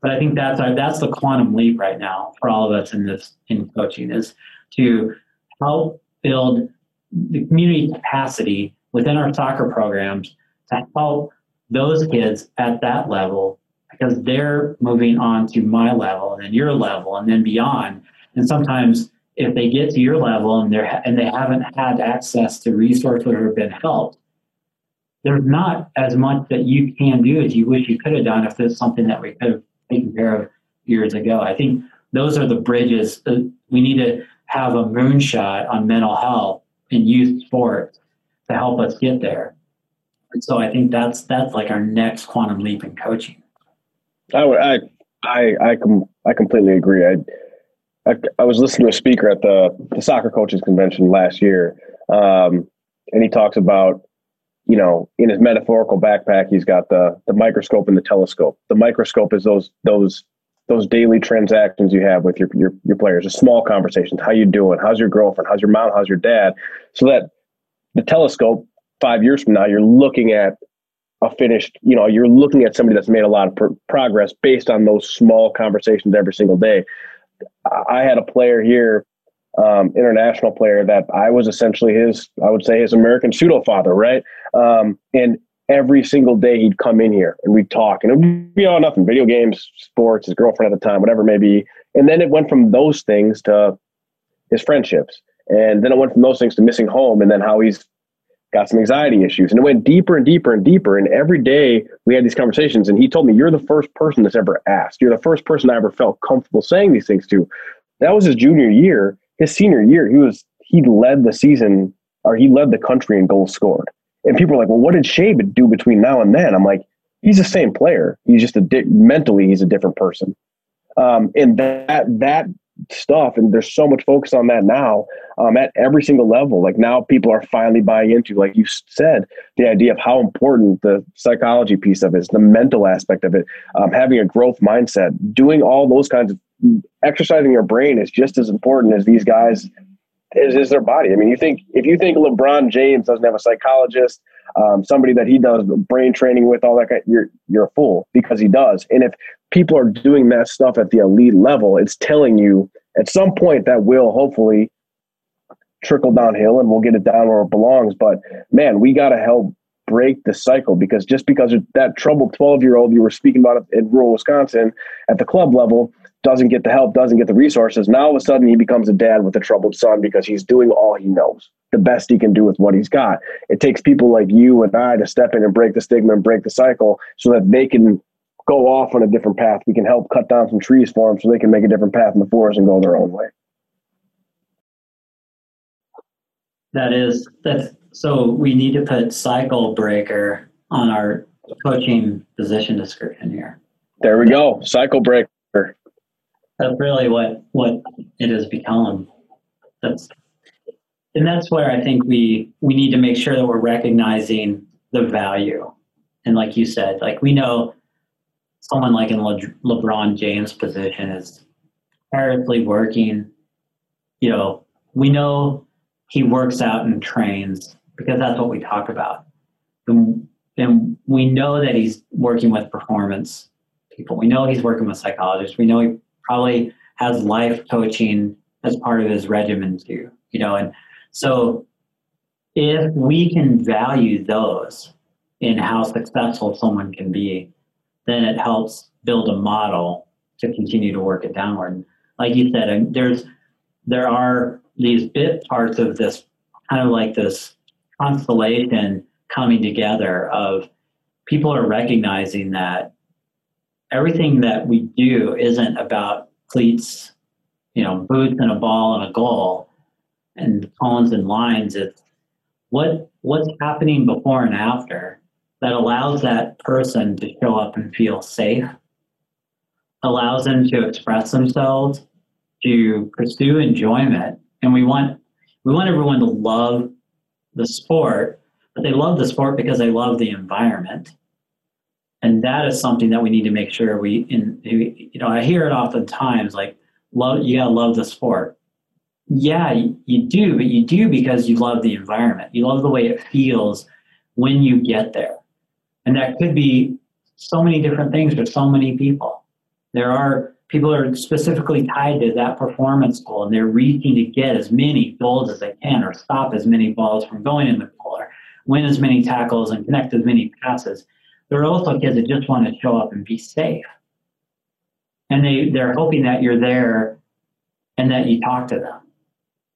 But I think that's our, that's the quantum leap right now for all of us in this in coaching is to help build the community capacity within our soccer programs to help those kids at that level because they're moving on to my level and then your level and then beyond. And sometimes if they get to your level and they're and they haven't had access to resources or been helped, there's not as much that you can do as you wish you could have done if there's something that we could have taken care of years ago. I think those are the bridges. Uh, we need to have a moonshot on mental health in youth sports to help us get there. And so I think that's that's like our next quantum leap in coaching. I I I I, com- I completely agree. I I, I was listening to a speaker at the, the soccer coaches convention last year, um, and he talks about, you know, in his metaphorical backpack, he's got the the microscope and the telescope. The microscope is those those those daily transactions you have with your, your, your players, the small conversations, how you doing? How's your girlfriend? How's your mom? How's your dad? So that the telescope five years from now, you're looking at a finished, you know, you're looking at somebody that's made a lot of pr- progress based on those small conversations every single day. I had a player here, um, international player that I was essentially his, I would say his American pseudo father, right? Um, and every single day he'd come in here and we'd talk and it'd be all nothing, video games, sports, his girlfriend at the time, whatever it may be. And then it went from those things to his friendships. And then it went from those things to missing home and then how he's got some anxiety issues. And it went deeper and deeper and deeper. And every day we had these conversations. And he told me, You're the first person that's ever asked. You're the first person I ever felt comfortable saying these things to. That was his junior year. His senior year, he was he led the season or he led the country in goals scored. And people are like, Well, what did Shea do between now and then? I'm like, he's the same player. He's just a di- mentally he's a different person. Um, and that that stuff and there's so much focus on that now um, at every single level like now people are finally buying into like you said the idea of how important the psychology piece of it is the mental aspect of it um, having a growth mindset doing all those kinds of exercising your brain is just as important as these guys is, is their body i mean you think if you think lebron james doesn't have a psychologist um, somebody that he does brain training with, all that kind, you're you're a fool because he does. And if people are doing that stuff at the elite level, it's telling you at some point that will hopefully trickle downhill and we'll get it down where it belongs. But man, we got to help break the cycle because just because that troubled 12 year old you were speaking about in rural Wisconsin at the club level doesn't get the help, doesn't get the resources. Now all of a sudden he becomes a dad with a troubled son because he's doing all he knows, the best he can do with what he's got. It takes people like you and I to step in and break the stigma and break the cycle so that they can go off on a different path. We can help cut down some trees for them so they can make a different path in the forest and go their own way. That is that's so we need to put cycle breaker on our coaching position description here. There we go. Cycle breaker. That's really what what it has become. That's and that's where I think we we need to make sure that we're recognizing the value. And like you said, like we know someone like in Le- LeBron James' position is tirelessly working. You know, we know he works out and trains because that's what we talk about. And, and we know that he's working with performance people. We know he's working with psychologists. We know he probably has life coaching as part of his regimen too. You know, and so if we can value those in how successful someone can be, then it helps build a model to continue to work it downward. Like you said, there's there are these bit parts of this kind of like this constellation coming together of people are recognizing that everything that we do isn't about cleats, you know, boots and a ball and a goal and cones and lines. It's what what's happening before and after that allows that person to show up and feel safe, allows them to express themselves, to pursue enjoyment. And we want we want everyone to love the sport, but they love the sport because they love the environment. And that is something that we need to make sure we in you know, I hear it oftentimes like love you gotta love the sport. Yeah, you do, but you do because you love the environment. You love the way it feels when you get there. And that could be so many different things for so many people. There are people are specifically tied to that performance goal and they're reaching to get as many goals as they can or stop as many balls from going in the goal or win as many tackles and connect as many passes. There are also kids that just want to show up and be safe. And they, they're hoping that you're there and that you talk to them.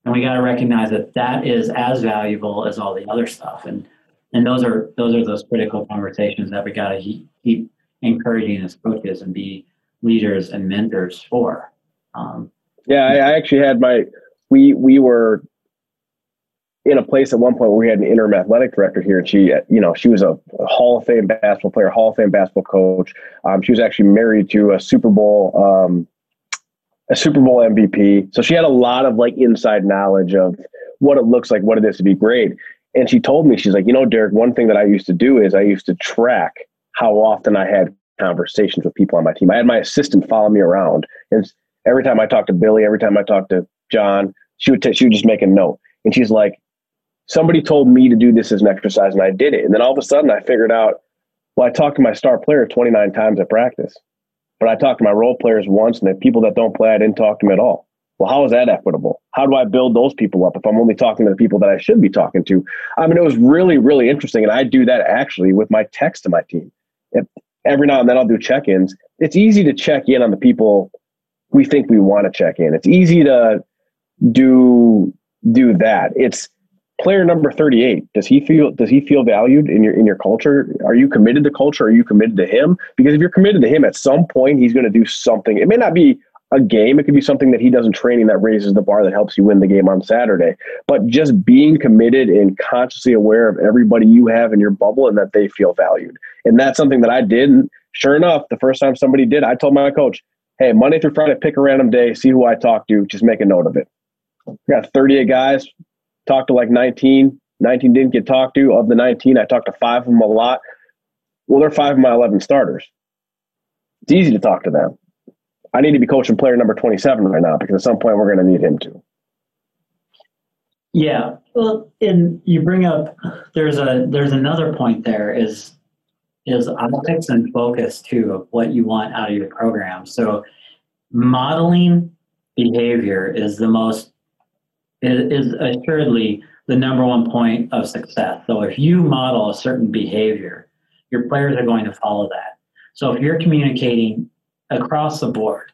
And we got to recognize that that is as valuable as all the other stuff. And and those are those are those critical conversations that we got to keep encouraging as coaches and be leaders and mentors for. Um, yeah, I, I actually had my we we were in a place at one point where we had an interim athletic director here, and she, you know, she was a, Hall of Fame basketball player, Hall of Fame basketball coach. Um, she was actually married to a Super Bowl, um, a Super Bowl MVP. So she had a lot of like inside knowledge of what it looks like, what it is to be great. And she told me, she's like, you know, Derek, one thing that I used to do is I used to track how often I had conversations with people on my team. I had my assistant follow me around, and every time I talked to Billy, every time I talked to John, she would t- she would just make a note, and she's like, "Somebody told me to do this as an exercise, and I did it." And then all of a sudden, I figured out, well, I talked to my star player 29 times at practice, but I talked to my role players once, and the people that don't play, I didn't talk to them at all. Well, how is that equitable? How do I build those people up if I'm only talking to the people that I should be talking to? I mean, it was really, really interesting. And I do that actually with my text to my team. If, every now and then I'll do check ins. It's easy to check in on the people we think we want to check in. It's easy to do do that. It's player number 38 does he feel does he feel valued in your in your culture are you committed to culture are you committed to him because if you're committed to him at some point he's going to do something it may not be a game. It could be something that he does in training that raises the bar that helps you win the game on Saturday. But just being committed and consciously aware of everybody you have in your bubble and that they feel valued. And that's something that I did. And sure enough, the first time somebody did, I told my coach, hey, Monday through Friday, pick a random day, see who I talk to, just make a note of it. I got 38 guys, talked to like 19. 19 didn't get talked to. Of the 19, I talked to five of them a lot. Well, they're five of my 11 starters. It's easy to talk to them. I need to be coaching player number 27 right now because at some point we're going to need him to. Yeah. Well, and you bring up there's a there's another point there is is optics and focus too of what you want out of your program. So modeling behavior is the most is, assuredly the number one point of success. So if you model a certain behavior, your players are going to follow that. So if you're communicating across the board.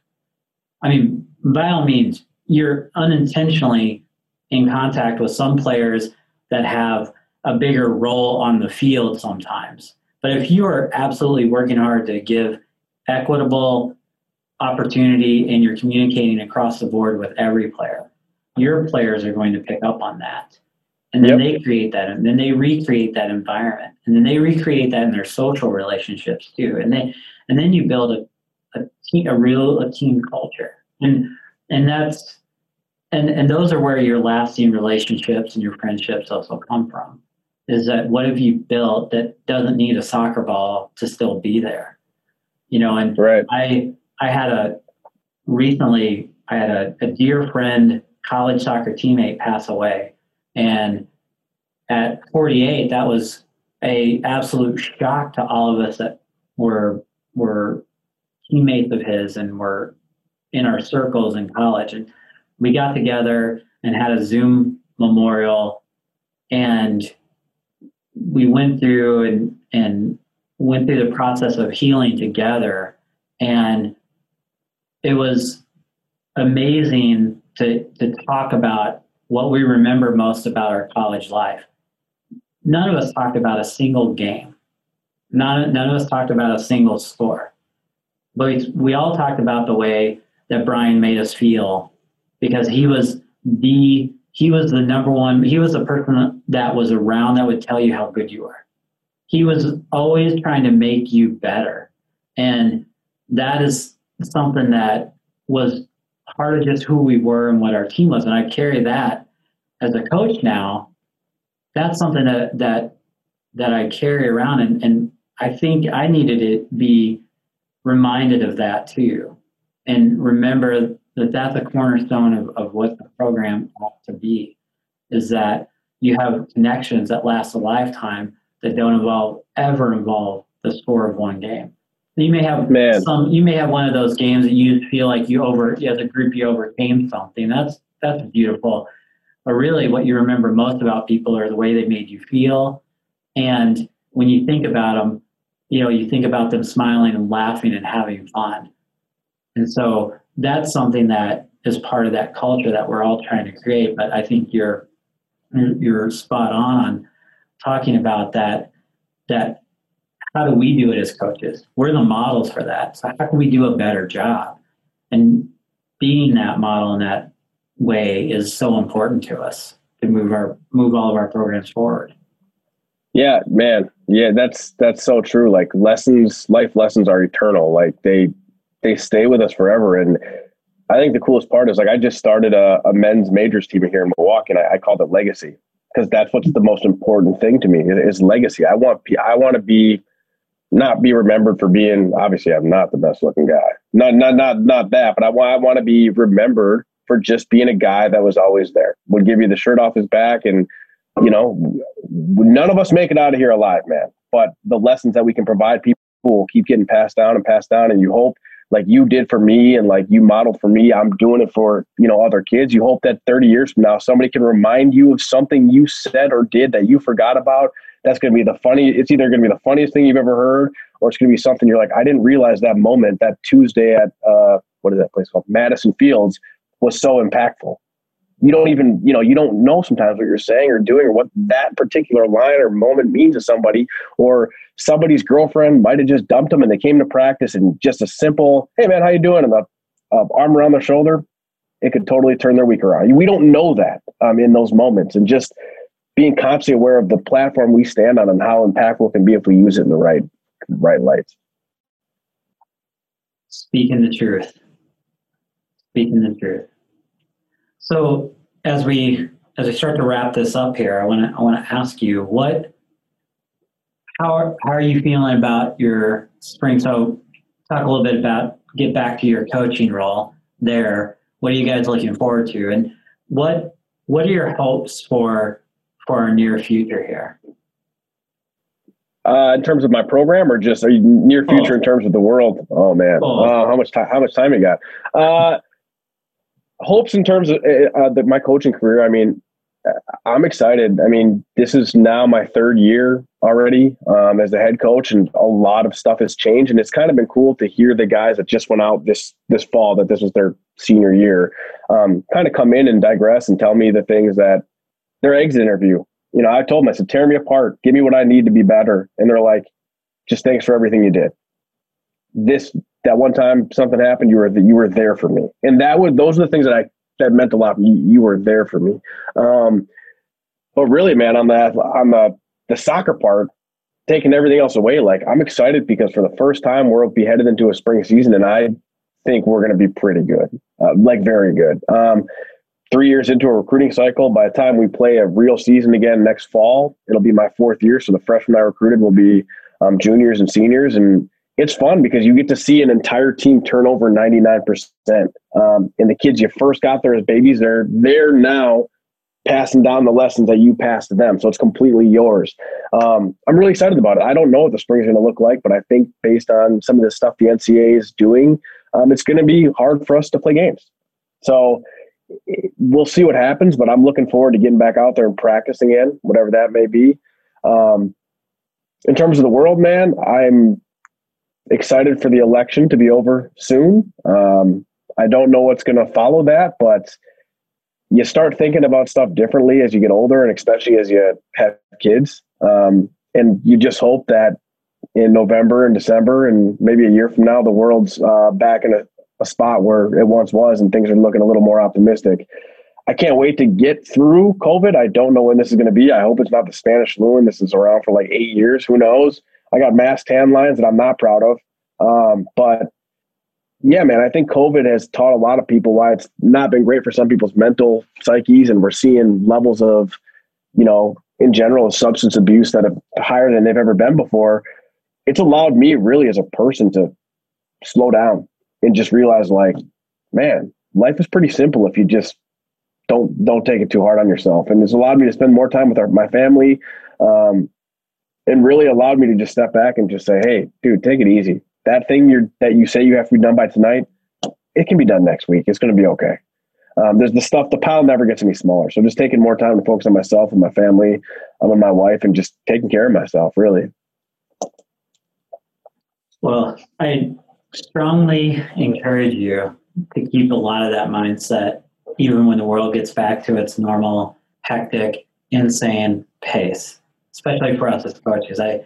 I mean, by all means, you're unintentionally in contact with some players that have a bigger role on the field sometimes. But if you are absolutely working hard to give equitable opportunity and you're communicating across the board with every player, your players are going to pick up on that. And then yep. they create that and then they recreate that environment. And then they recreate that in their social relationships too. And they and then you build a, a team, a real a team culture, and and that's and and those are where your lasting relationships and your friendships also come from. Is that what have you built that doesn't need a soccer ball to still be there? You know, and right. I I had a recently I had a, a dear friend, college soccer teammate pass away, and at 48, that was a absolute shock to all of us that were were teammates of his and were in our circles in college. And we got together and had a Zoom memorial and we went through and, and went through the process of healing together. And it was amazing to, to talk about what we remember most about our college life. None of us talked about a single game. None, none of us talked about a single score but we all talked about the way that Brian made us feel because he was the he was the number one he was the person that was around that would tell you how good you were he was always trying to make you better and that is something that was part of just who we were and what our team was and i carry that as a coach now that's something that that that i carry around and, and i think i needed to be reminded of that too. And remember that that's a cornerstone of, of what the program ought to be is that you have connections that last a lifetime that don't involve ever involve the score of one game. You may have Man. some you may have one of those games that you feel like you over as a group you overcame something. That's that's beautiful. But really what you remember most about people are the way they made you feel. And when you think about them, you know, you think about them smiling and laughing and having fun. And so that's something that is part of that culture that we're all trying to create. But I think you're you're spot on on talking about that that how do we do it as coaches? We're the models for that. So how can we do a better job? And being that model in that way is so important to us to move our move all of our programs forward. Yeah, man. Yeah, that's that's so true. Like lessons, life lessons are eternal. Like they they stay with us forever. And I think the coolest part is like I just started a, a men's majors team here in Milwaukee, and I, I called it Legacy because that's what's the most important thing to me is, is legacy. I want I want to be not be remembered for being obviously I'm not the best looking guy. Not not not not that, but I want I want to be remembered for just being a guy that was always there. Would give you the shirt off his back and you know, none of us make it out of here alive, man. But the lessons that we can provide people will keep getting passed down and passed down and you hope like you did for me and like you modeled for me, I'm doing it for, you know, other kids. You hope that 30 years from now somebody can remind you of something you said or did that you forgot about that's going to be the funny. It's either going to be the funniest thing you've ever heard, or it's going to be something you're like, I didn't realize that moment, that Tuesday at uh, what is that place called, Madison Fields, was so impactful. You don't even, you know, you don't know sometimes what you're saying or doing or what that particular line or moment means to somebody, or somebody's girlfriend might have just dumped them and they came to practice and just a simple, hey man, how you doing? And the uh, arm around their shoulder, it could totally turn their week around. We don't know that um, in those moments, and just being constantly aware of the platform we stand on and how impactful it can be if we use it in the right right lights. Speaking the truth. Speaking the truth. So as we as we start to wrap this up here, I want to I want to ask you what how are, how are you feeling about your spring? So talk a little bit about get back to your coaching role there. What are you guys looking forward to, and what what are your hopes for for our near future here? Uh, in terms of my program, or just near future oh. in terms of the world? Oh man, oh. Uh, how much time? How much time you got? Uh, hopes in terms of uh, uh, the, my coaching career. I mean, I'm excited. I mean, this is now my third year already um, as a head coach, and a lot of stuff has changed. And it's kind of been cool to hear the guys that just went out this this fall that this was their senior year, um, kind of come in and digress and tell me the things that their exit interview. You know, I told them, I said, tear me apart, give me what I need to be better. And they're like, just thanks for everything you did. This that one time something happened, you were you were there for me, and that was those are the things that I that meant a lot. You, you were there for me. Um, but really, man, on that on the the soccer part, taking everything else away, like I'm excited because for the first time we'll be headed into a spring season, and I think we're going to be pretty good, uh, like very good. Um, three years into a recruiting cycle. By the time we play a real season again next fall, it'll be my fourth year. So the freshmen I recruited will be um, juniors and seniors. And it's fun because you get to see an entire team turn over 99%. Um, and the kids you first got there as babies, they're there now passing down the lessons that you passed to them. So it's completely yours. Um, I'm really excited about it. I don't know what the spring is going to look like, but I think based on some of the stuff the NCAA is doing, um, it's going to be hard for us to play games. So we'll see what happens, but I'm looking forward to getting back out there and practicing again, whatever that may be. Um, in terms of the world, man, I'm excited for the election to be over soon. Um, I don't know what's going to follow that, but you start thinking about stuff differently as you get older, and especially as you have kids. Um, and you just hope that in November and December, and maybe a year from now, the world's uh, back in a a spot where it once was and things are looking a little more optimistic. I can't wait to get through COVID. I don't know when this is going to be. I hope it's not the Spanish flu and this is around for like eight years. Who knows? I got mass tan lines that I'm not proud of. Um, but yeah, man, I think COVID has taught a lot of people why it's not been great for some people's mental psyches. And we're seeing levels of, you know, in general, substance abuse that are higher than they've ever been before. It's allowed me really as a person to slow down and just realize like, man, life is pretty simple if you just don't don't take it too hard on yourself. And it's allowed me to spend more time with our, my family, um, and really allowed me to just step back and just say, hey, dude, take it easy. That thing you're that you say you have to be done by tonight, it can be done next week. It's going to be okay. Um, there's the stuff. The pile never gets any smaller. So just taking more time to focus on myself and my family, um, and my wife, and just taking care of myself. Really. Well, I strongly encourage you to keep a lot of that mindset even when the world gets back to its normal, hectic, insane pace, especially for us as coaches. I,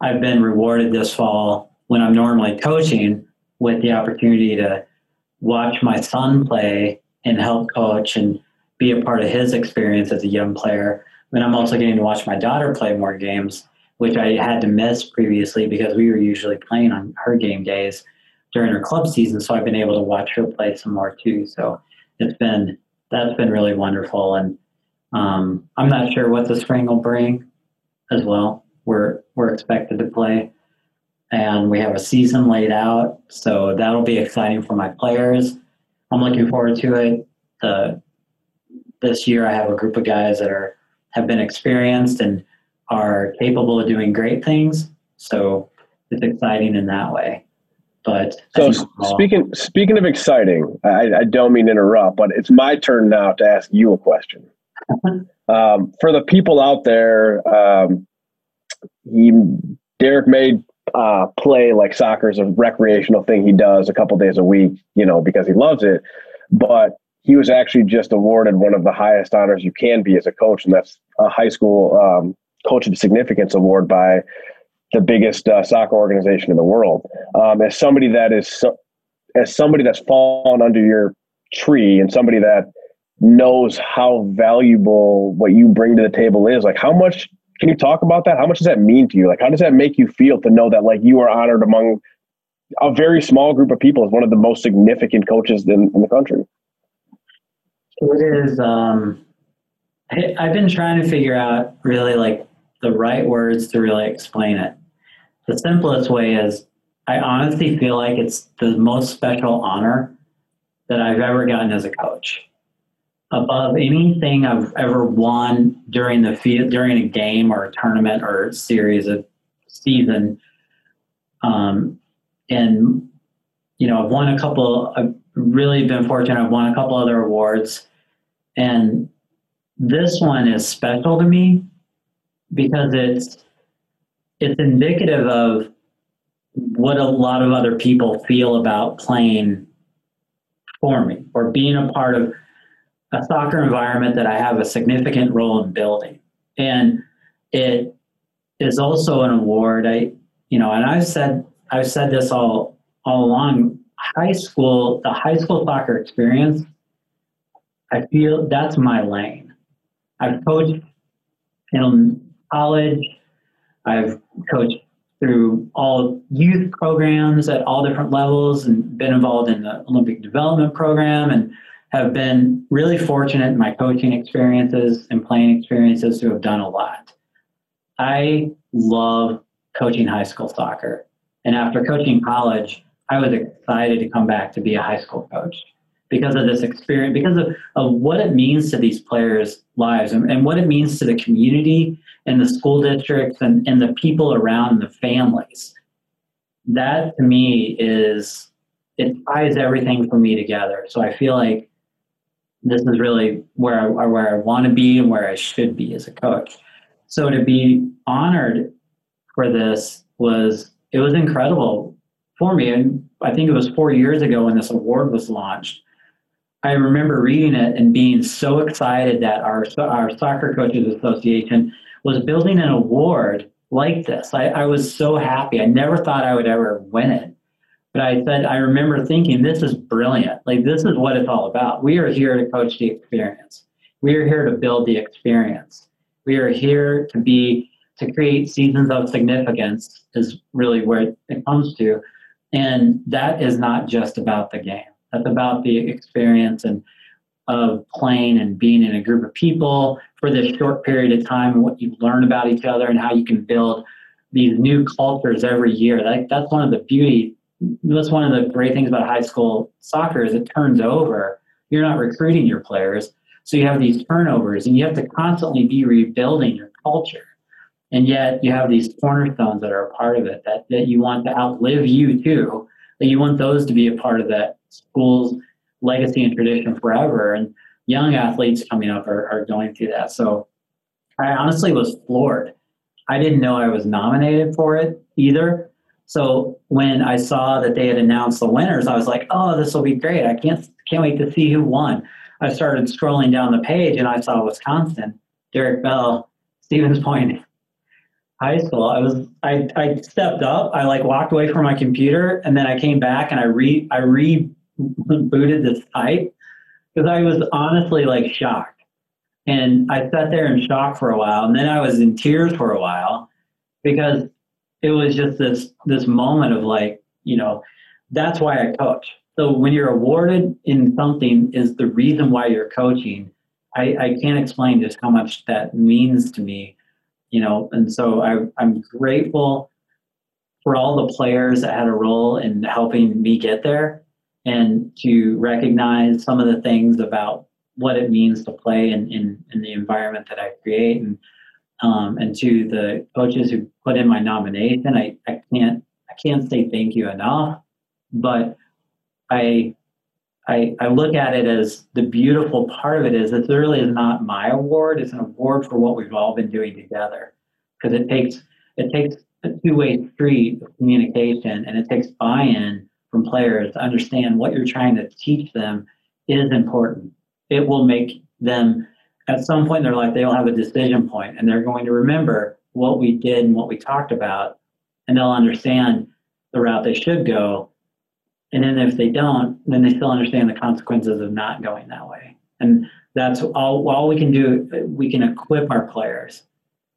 I've been rewarded this fall when I'm normally coaching with the opportunity to watch my son play and help coach and be a part of his experience as a young player. But I'm also getting to watch my daughter play more games, which I had to miss previously because we were usually playing on her game days during her club season, so I've been able to watch her play some more too. So it's been that's been really wonderful, and um, I'm not sure what the spring will bring as well. We're we're expected to play and we have a season laid out. So that'll be exciting for my players. I'm looking forward to it. The, this year, I have a group of guys that are have been experienced and are capable of doing great things. So it's exciting in that way. But so speaking speaking of exciting, I, I, don't mean to interrupt, but it's my turn now to ask you a question. um, for the people out there, um, he Derek made uh, play like soccer is a recreational thing he does a couple days a week, you know, because he loves it. But he was actually just awarded one of the highest honors you can be as a coach, and that's a high school um, coach of significance award by the biggest uh, soccer organization in the world. Um, as somebody that is so, as somebody that's fallen under your tree and somebody that knows how valuable what you bring to the table is, like how much can you talk about that? How much does that mean to you? Like how does that make you feel to know that like you are honored among a very small group of people as one of the most significant coaches in, in the country? It is. Um, I, I've been trying to figure out really like the right words to really explain it. The simplest way is I honestly feel like it's the most special honor that I've ever gotten as a coach. Above anything I've ever won during the field, during a game or a tournament or a series of season. Um, and you know, I've won a couple. I've really been fortunate. I've won a couple other awards, and this one is special to me because it's it's indicative of what a lot of other people feel about playing for me or being a part of a soccer environment that I have a significant role in building. And it is also an award. I, you know, and I've said I've said this all all along. High school, the high school soccer experience, I feel that's my lane. I've coached in college. I've coached through all youth programs at all different levels and been involved in the Olympic development program and have been really fortunate in my coaching experiences and playing experiences to have done a lot. I love coaching high school soccer. And after coaching college, I was excited to come back to be a high school coach because of this experience, because of, of what it means to these players' lives and, and what it means to the community and the school districts and, and the people around the families. That to me is, it ties everything for me together. So I feel like this is really where I, where I want to be and where I should be as a coach. So to be honored for this was, it was incredible for me. And I think it was four years ago when this award was launched I remember reading it and being so excited that our our soccer coaches association was building an award like this. I, I was so happy. I never thought I would ever win it. But I said, I remember thinking, this is brilliant. Like, this is what it's all about. We are here to coach the experience. We are here to build the experience. We are here to be, to create seasons of significance, is really where it comes to. And that is not just about the game. That's about the experience and of playing and being in a group of people for this short period of time and what you learn about each other and how you can build these new cultures every year. That, that's one of the beauty. That's one of the great things about high school soccer is it turns over. You're not recruiting your players, so you have these turnovers, and you have to constantly be rebuilding your culture. And yet, you have these cornerstones that are a part of it that, that you want to outlive you too. That you want those to be a part of that school's legacy and tradition forever. And young athletes coming up are, are going through that. So I honestly was floored. I didn't know I was nominated for it either. So when I saw that they had announced the winners, I was like, "Oh, this will be great! I can't can't wait to see who won." I started scrolling down the page and I saw Wisconsin, Derek Bell, Stevens Point High School. I was I I stepped up. I like walked away from my computer and then I came back and I re I re booted this site because I was honestly like shocked. And I sat there in shock for a while, and then I was in tears for a while because it was just this this moment of like, you know, that's why I coach. So when you're awarded in something is the reason why you're coaching. I, I can't explain just how much that means to me, you know. And so I, I'm grateful for all the players that had a role in helping me get there and to recognize some of the things about what it means to play in, in, in the environment that I create and um, and to the coaches who put in my nomination, I, I can't I can't say thank you enough. But I I, I look at it as the beautiful part of it is it really is not my award. It's an award for what we've all been doing together. Because it takes it takes a two-way street of communication and it takes buy-in from players to understand what you're trying to teach them is important. It will make them at some point in their life they'll have a decision point and they're going to remember what we did and what we talked about and they'll understand the route they should go. And then if they don't then they still understand the consequences of not going that way. And that's all all we can do we can equip our players.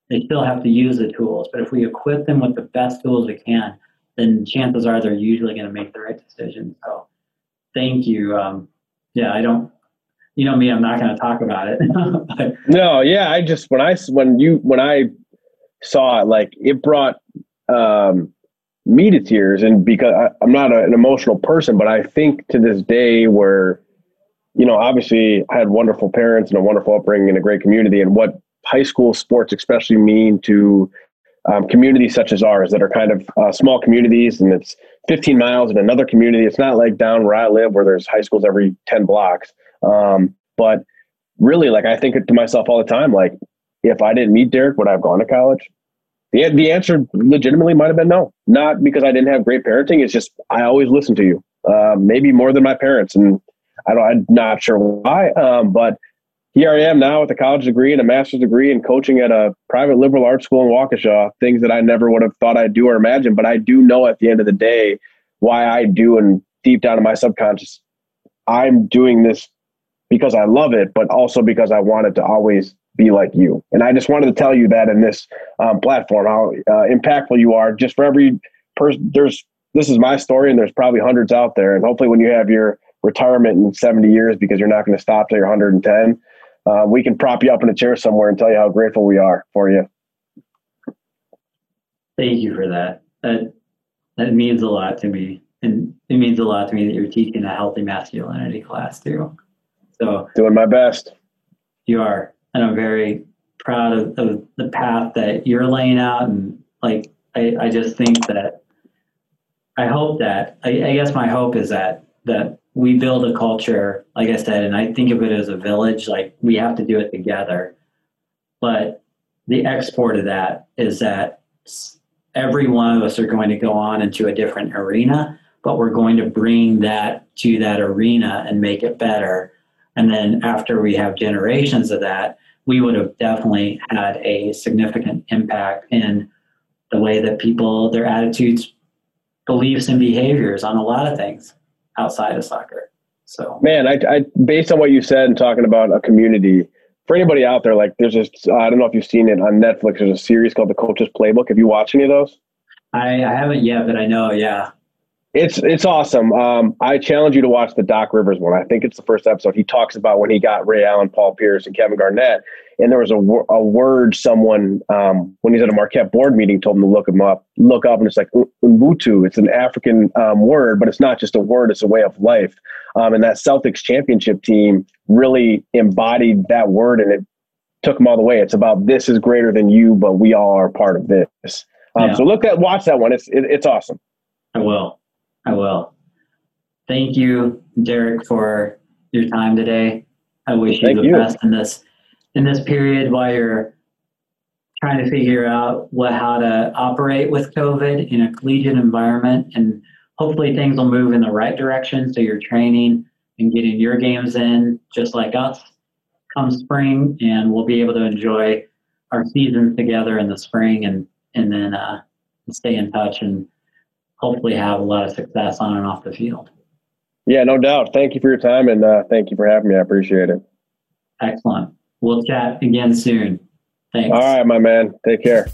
They still have to use the tools but if we equip them with the best tools we can then chances are they're usually going to make the right decision so thank you um, yeah i don't you know me, I'm not going to talk about it. but, no, yeah, I just when I when you when I saw it, like it brought um, me to tears, and because I, I'm not a, an emotional person, but I think to this day where you know, obviously, I had wonderful parents and a wonderful upbringing in a great community, and what high school sports especially mean to um, communities such as ours that are kind of uh, small communities and it's 15 miles in another community. It's not like down where I live where there's high schools every 10 blocks. Um, but really, like I think to myself all the time, like if I didn't meet Derek, would I have gone to college? The, the answer legitimately might have been no. Not because I didn't have great parenting. It's just I always listened to you, uh, maybe more than my parents, and I don't. I'm not sure why. Um, but here I am now with a college degree and a master's degree and coaching at a private liberal arts school in Waukesha. Things that I never would have thought I'd do or imagine, but I do know at the end of the day why I do, and deep down in my subconscious, I'm doing this because I love it, but also because I wanted to always be like you. And I just wanted to tell you that in this um, platform, how uh, impactful you are. Just for every person, there's this is my story, and there's probably hundreds out there. And hopefully, when you have your retirement in 70 years, because you're not going to stop till you're 110, uh, we can prop you up in a chair somewhere and tell you how grateful we are for you. Thank you for that. That that means a lot to me, and it means a lot to me that you're teaching a healthy masculinity class too. So doing my best. You are, and I'm very proud of, of the path that you're laying out. And like, I, I just think that I hope that I, I guess my hope is that that we build a culture, like I said, and I think of it as a village. Like we have to do it together. But the export of that is that every one of us are going to go on into a different arena, but we're going to bring that to that arena and make it better and then after we have generations of that, we would have definitely had a significant impact in the way that people, their attitudes, beliefs, and behaviors on a lot of things outside of soccer. So, man, I, I based on what you said and talking about a community, for anybody out there, like there's this, I don't know if you've seen it on Netflix. There's a series called The Coach's Playbook. Have you watched any of those? I, I haven't yet, but I know, yeah. It's it's awesome. Um, I challenge you to watch the Doc Rivers one. I think it's the first episode. He talks about when he got Ray Allen, Paul Pierce, and Kevin Garnett, and there was a, a word someone um, when he's at a Marquette board meeting told him to look him up, look up, and it's like Ubuntu. It's an African um, word, but it's not just a word; it's a way of life. Um, and that Celtics championship team really embodied that word, and it took them all the way. It's about this is greater than you, but we all are part of this. Um, yeah. So look at watch that one. It's it, it's awesome. I will. I will. Thank you, Derek, for your time today. I wish you the you. best in this in this period while you're trying to figure out what how to operate with COVID in a collegiate environment, and hopefully things will move in the right direction. So you're training and getting your games in, just like us, come spring, and we'll be able to enjoy our seasons together in the spring, and and then uh, stay in touch and hopefully have a lot of success on and off the field. Yeah, no doubt. Thank you for your time and uh, thank you for having me. I appreciate it. Excellent. We'll chat again soon. Thanks. All right, my man. Take care.